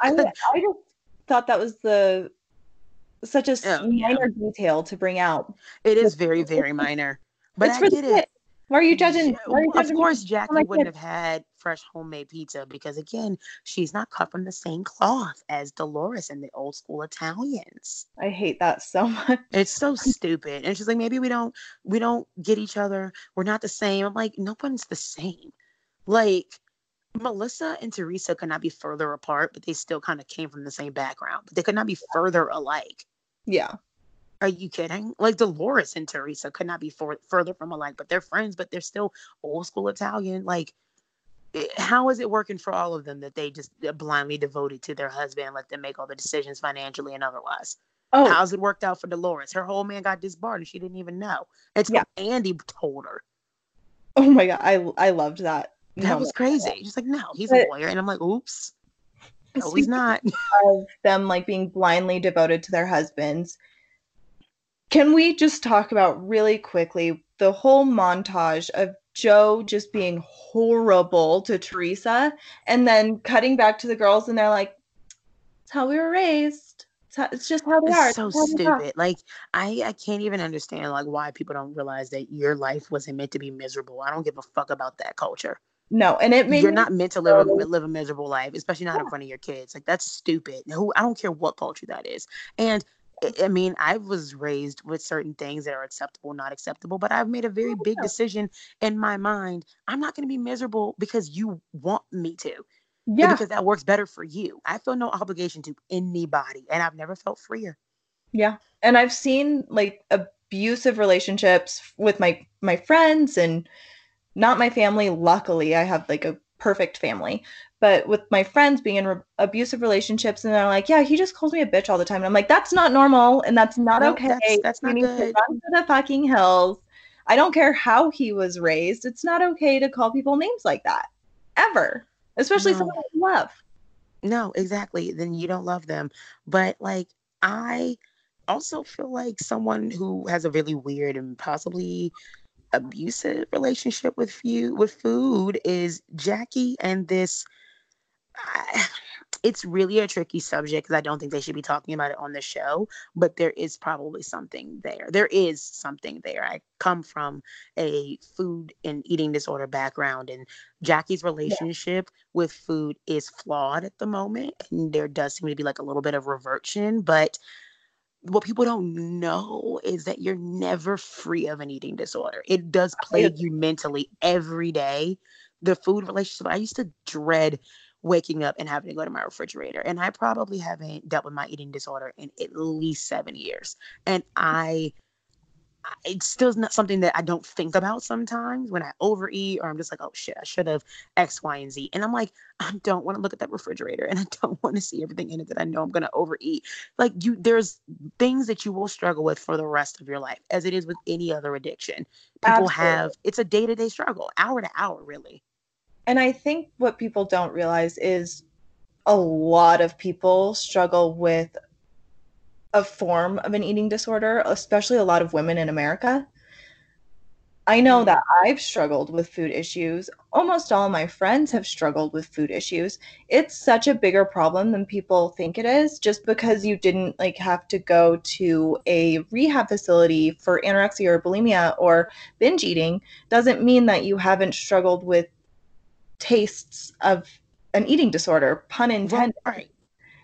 I, I just thought that was the such a Oh, yeah. minor detail to bring out. it is very very minor but it's i get it. Why are you judging? Why are you of course? Jackie wouldn't have had fresh homemade pizza because, again, she's not cut from the same cloth as Dolores and the old school Italians. I hate that so much. It's so stupid. And she's like, maybe we don't, we don't get each other. We're not the same. I'm like, no one's the same. Like Melissa and Teresa could not be further apart, but they still kind of came from the same background. But they could not be further alike. Yeah. Are you kidding? Like Dolores and Teresa could not be for, further from alike, but they're friends, but they're still old school Italian. Like, Eh, how is it working for all of them that they just eh, blindly devoted to their husband and let them make all the decisions financially and otherwise? Oh, How's it worked out for Dolores? Her whole man got disbarred and she didn't even know. It's Yeah. Andy told her. oh my god, I I loved that. That was crazy. She's like, no, he's a lawyer. And I'm like, oops. No, he's not. of them like being blindly devoted to their husbands. Can we just talk about really quickly the whole montage of Joe just being horrible to Teresa and then cutting back to the girls and they're like, it's how we were raised. It's, how, it's just how they are. It's so It's are." stupid. Like I, I can't even understand like why people don't realize that your life wasn't meant to be miserable. I don't give a fuck about that culture. No, and it made You're me not meant to live a, live a miserable life, especially not in front of your kids. Like that's stupid. Who I don't care what culture that is. And I- mean, I was raised with certain things that are acceptable, not acceptable, but I've made a very oh, big decision in my mind. I'm not going to be miserable because you want me to, yeah, because that works better for you. I feel no obligation to anybody, and I've never felt freer. Yeah. And I've seen like abusive relationships with my my friends and not my family. Luckily, I have like a perfect family. But with my friends being in re- abusive relationships and they're like, "Yeah, he just calls me a bitch all the time." And I'm like, "That's not normal and that's not No, okay. that's- that's not good." to run to the fucking hills." I don't care how he was raised. It's not okay to call people names like that. Ever. Especially No. someone you love. No, exactly. Then you don't love them. But like I also feel like someone who has a really weird and possibly abusive relationship with with food is Jackie and this it's really a tricky subject because I don't think they should be talking about it on the show, but there is probably something there. There is something there. I come from a food and eating disorder background, and Jackie's relationship with food is flawed at the moment. And there does seem to be like a little bit of reversion, but what people don't know is that you're never free of an eating disorder. It does plague you mentally every day. The food relationship, I used to dread waking up and having to go to my refrigerator. And I probably haven't dealt with my eating disorder in at least seven years. And mm. I, I- it's still not something that I don't think about sometimes when I overeat or I'm just like, oh shit, I should have X, Y, and Z. And I'm like, I don't want to look at that refrigerator and I don't want to see everything in it that I know I'm going to overeat. Like you, there's things that you will struggle with for the rest of your life, as it is with any other addiction. People Absolutely. have, it's a day to day struggle, hour to hour, really. And I think what people don't realize is a lot of people struggle with a form of an eating disorder, especially a lot of women in America. I know mm. that I've struggled with food issues. Almost all my friends have struggled with food issues. It's such a bigger problem than people think it is just because you didn't like have to go to a rehab facility for anorexia or bulimia or binge eating doesn't mean that you haven't struggled with tastes of an eating disorder, pun intended. Right.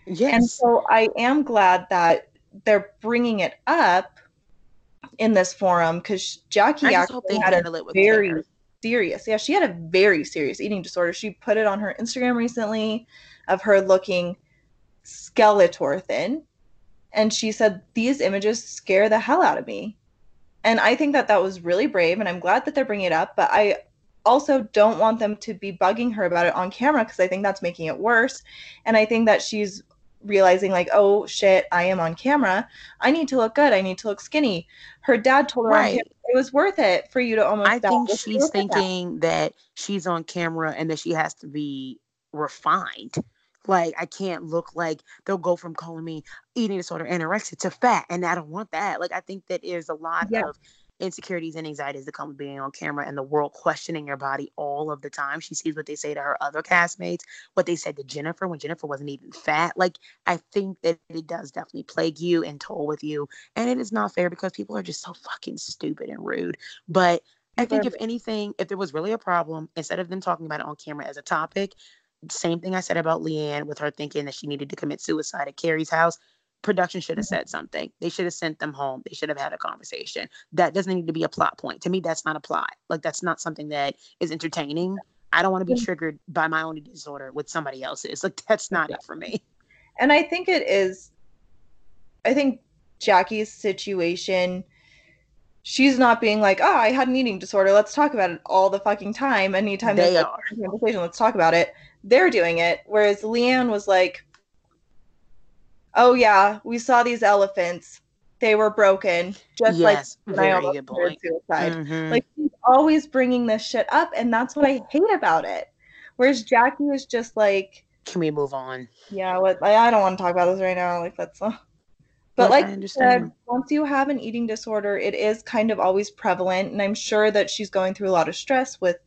Yes. And so I am glad that they're bringing it up in this forum because Jackie I just hope actually had a handle it with very care. serious, yeah, she had a very serious eating disorder. She put it on her Instagram recently of her looking skeletor thin, and she said these images scare the hell out of me. And I think that that was really brave, and I'm glad that they're bringing it up. But I also don't want them to be bugging her about it on camera because I think that's making it worse. And I think that she's realizing, like, oh shit, I am on camera. I need to look good. I need to look skinny. Her dad told her Right. camera it was worth it for you to almost I die. think she's it that. thinking that she's on camera and that she has to be refined. Like I can't look like they'll go from calling me eating disorder anorexia to fat, and I don't want that. Like I think that is a lot Yeah. of insecurities and anxieties that come with being on camera and the world questioning your body all of the time. She sees what they say to her other castmates, what they said to Jennifer when Jennifer wasn't even fat. Like I think that it does definitely plague you and toll with you, and it is not fair because people are just so fucking stupid and rude. But I think if anything, if there was really a problem, instead of them talking about it on camera as a topic, same thing I said about Leanne with her thinking that she needed to commit suicide at Carrie's house. Production should have said something. They should have sent them home. They should have had a conversation. That doesn't need to be a plot point. To me, that's not a plot. Like that's not something that is entertaining. I don't want to be triggered by my own disorder with somebody else's. Like that's not it for me. And I think it is, I think Jackie's situation, she's not being like, oh, I had an eating disorder. Let's talk about it all the fucking time. Anytime They there's are. a conversation, let's talk about it. They're doing it. Whereas Leanne was like, oh, yeah, we saw these elephants. They were broken. Just like yes, when I very almost good committed point. suicide. Mhm. Like she's always bringing this shit up, and that's what I hate about it. Whereas Jackie is just like, Can we move on? yeah, what I I don't want to talk about this right now. Like that's, uh... but like I understand. said, once you have an eating disorder, it is kind of always prevalent, and I'm sure that she's going through a lot of stress with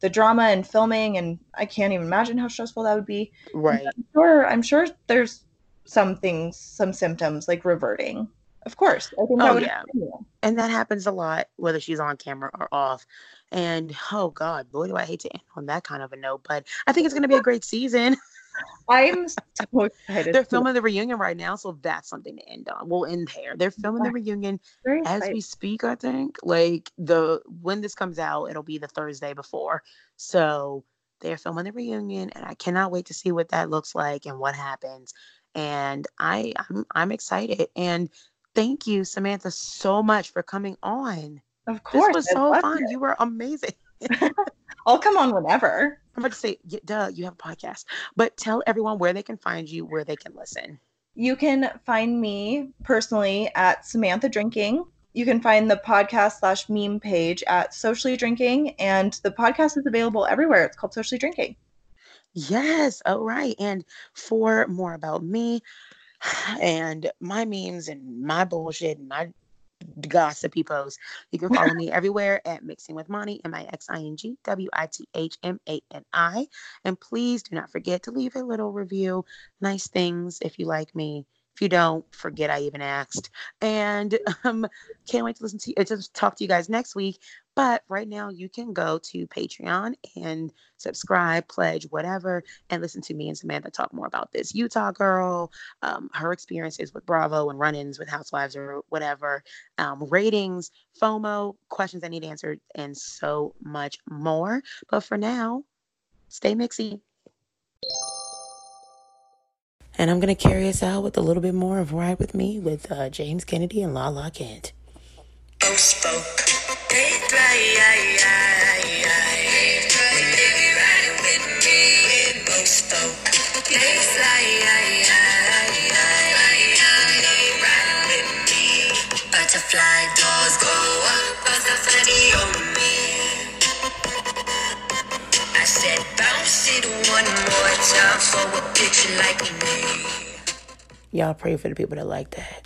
the drama and filming, and I can't even imagine how stressful that would be. Right. I'm sure, I'm sure there's some things, some symptoms like reverting. Of course, I think that Oh, would yeah. happen. And that happens a lot, whether she's on camera or off. And oh God, boy, do I hate to end on that kind of a note. But I think it's going to be a great season. I'm so excited. They're filming the reunion right now, so that's something to end on. We'll end there. They're filming the reunion very as we speak. I think like the when this comes out, it'll be the Thursday before. So they're filming the reunion, and I cannot wait to see what that looks like and what happens. And I, I'm, I'm excited. And thank you, Samantha, so much for coming on. Of course, This was so fun. it. You were amazing. I'll come on whenever. I'm about to say, yeah, duh, you have a podcast. But tell everyone where they can find you, where they can listen. You can find me personally at Samantha Drinking. You can find the podcast slash meme page at Socially Drinking, and the podcast is available everywhere. It's called Socially Drinking. Yes. All right. And for more about me and my memes and my bullshit and my gossipy posts, you can follow me everywhere at Mixing with Mani, M I X I N G W I T H M A N I. And please do not forget to leave a little review. Nice things if you like me. If you don't, forget I even asked. And um, can't wait to listen to you, to talk to you guys next week. But right now, you can go to Patreon and subscribe, pledge, whatever, and listen to me and Samantha talk more about this Utah girl, um, her experiences with Bravo and run ins with Housewives or whatever, um, ratings, FOMO, questions I need answered, and so much more. But for now, stay mixy. And I'm going to carry us out with a little bit more of Ride With Me with uh, James Kennedy and Lala Kent. Folk spoke. Butterfly go up, butterfly on me. I said bounce it one more time for a bitch like me. Y'all pray for the people that like that.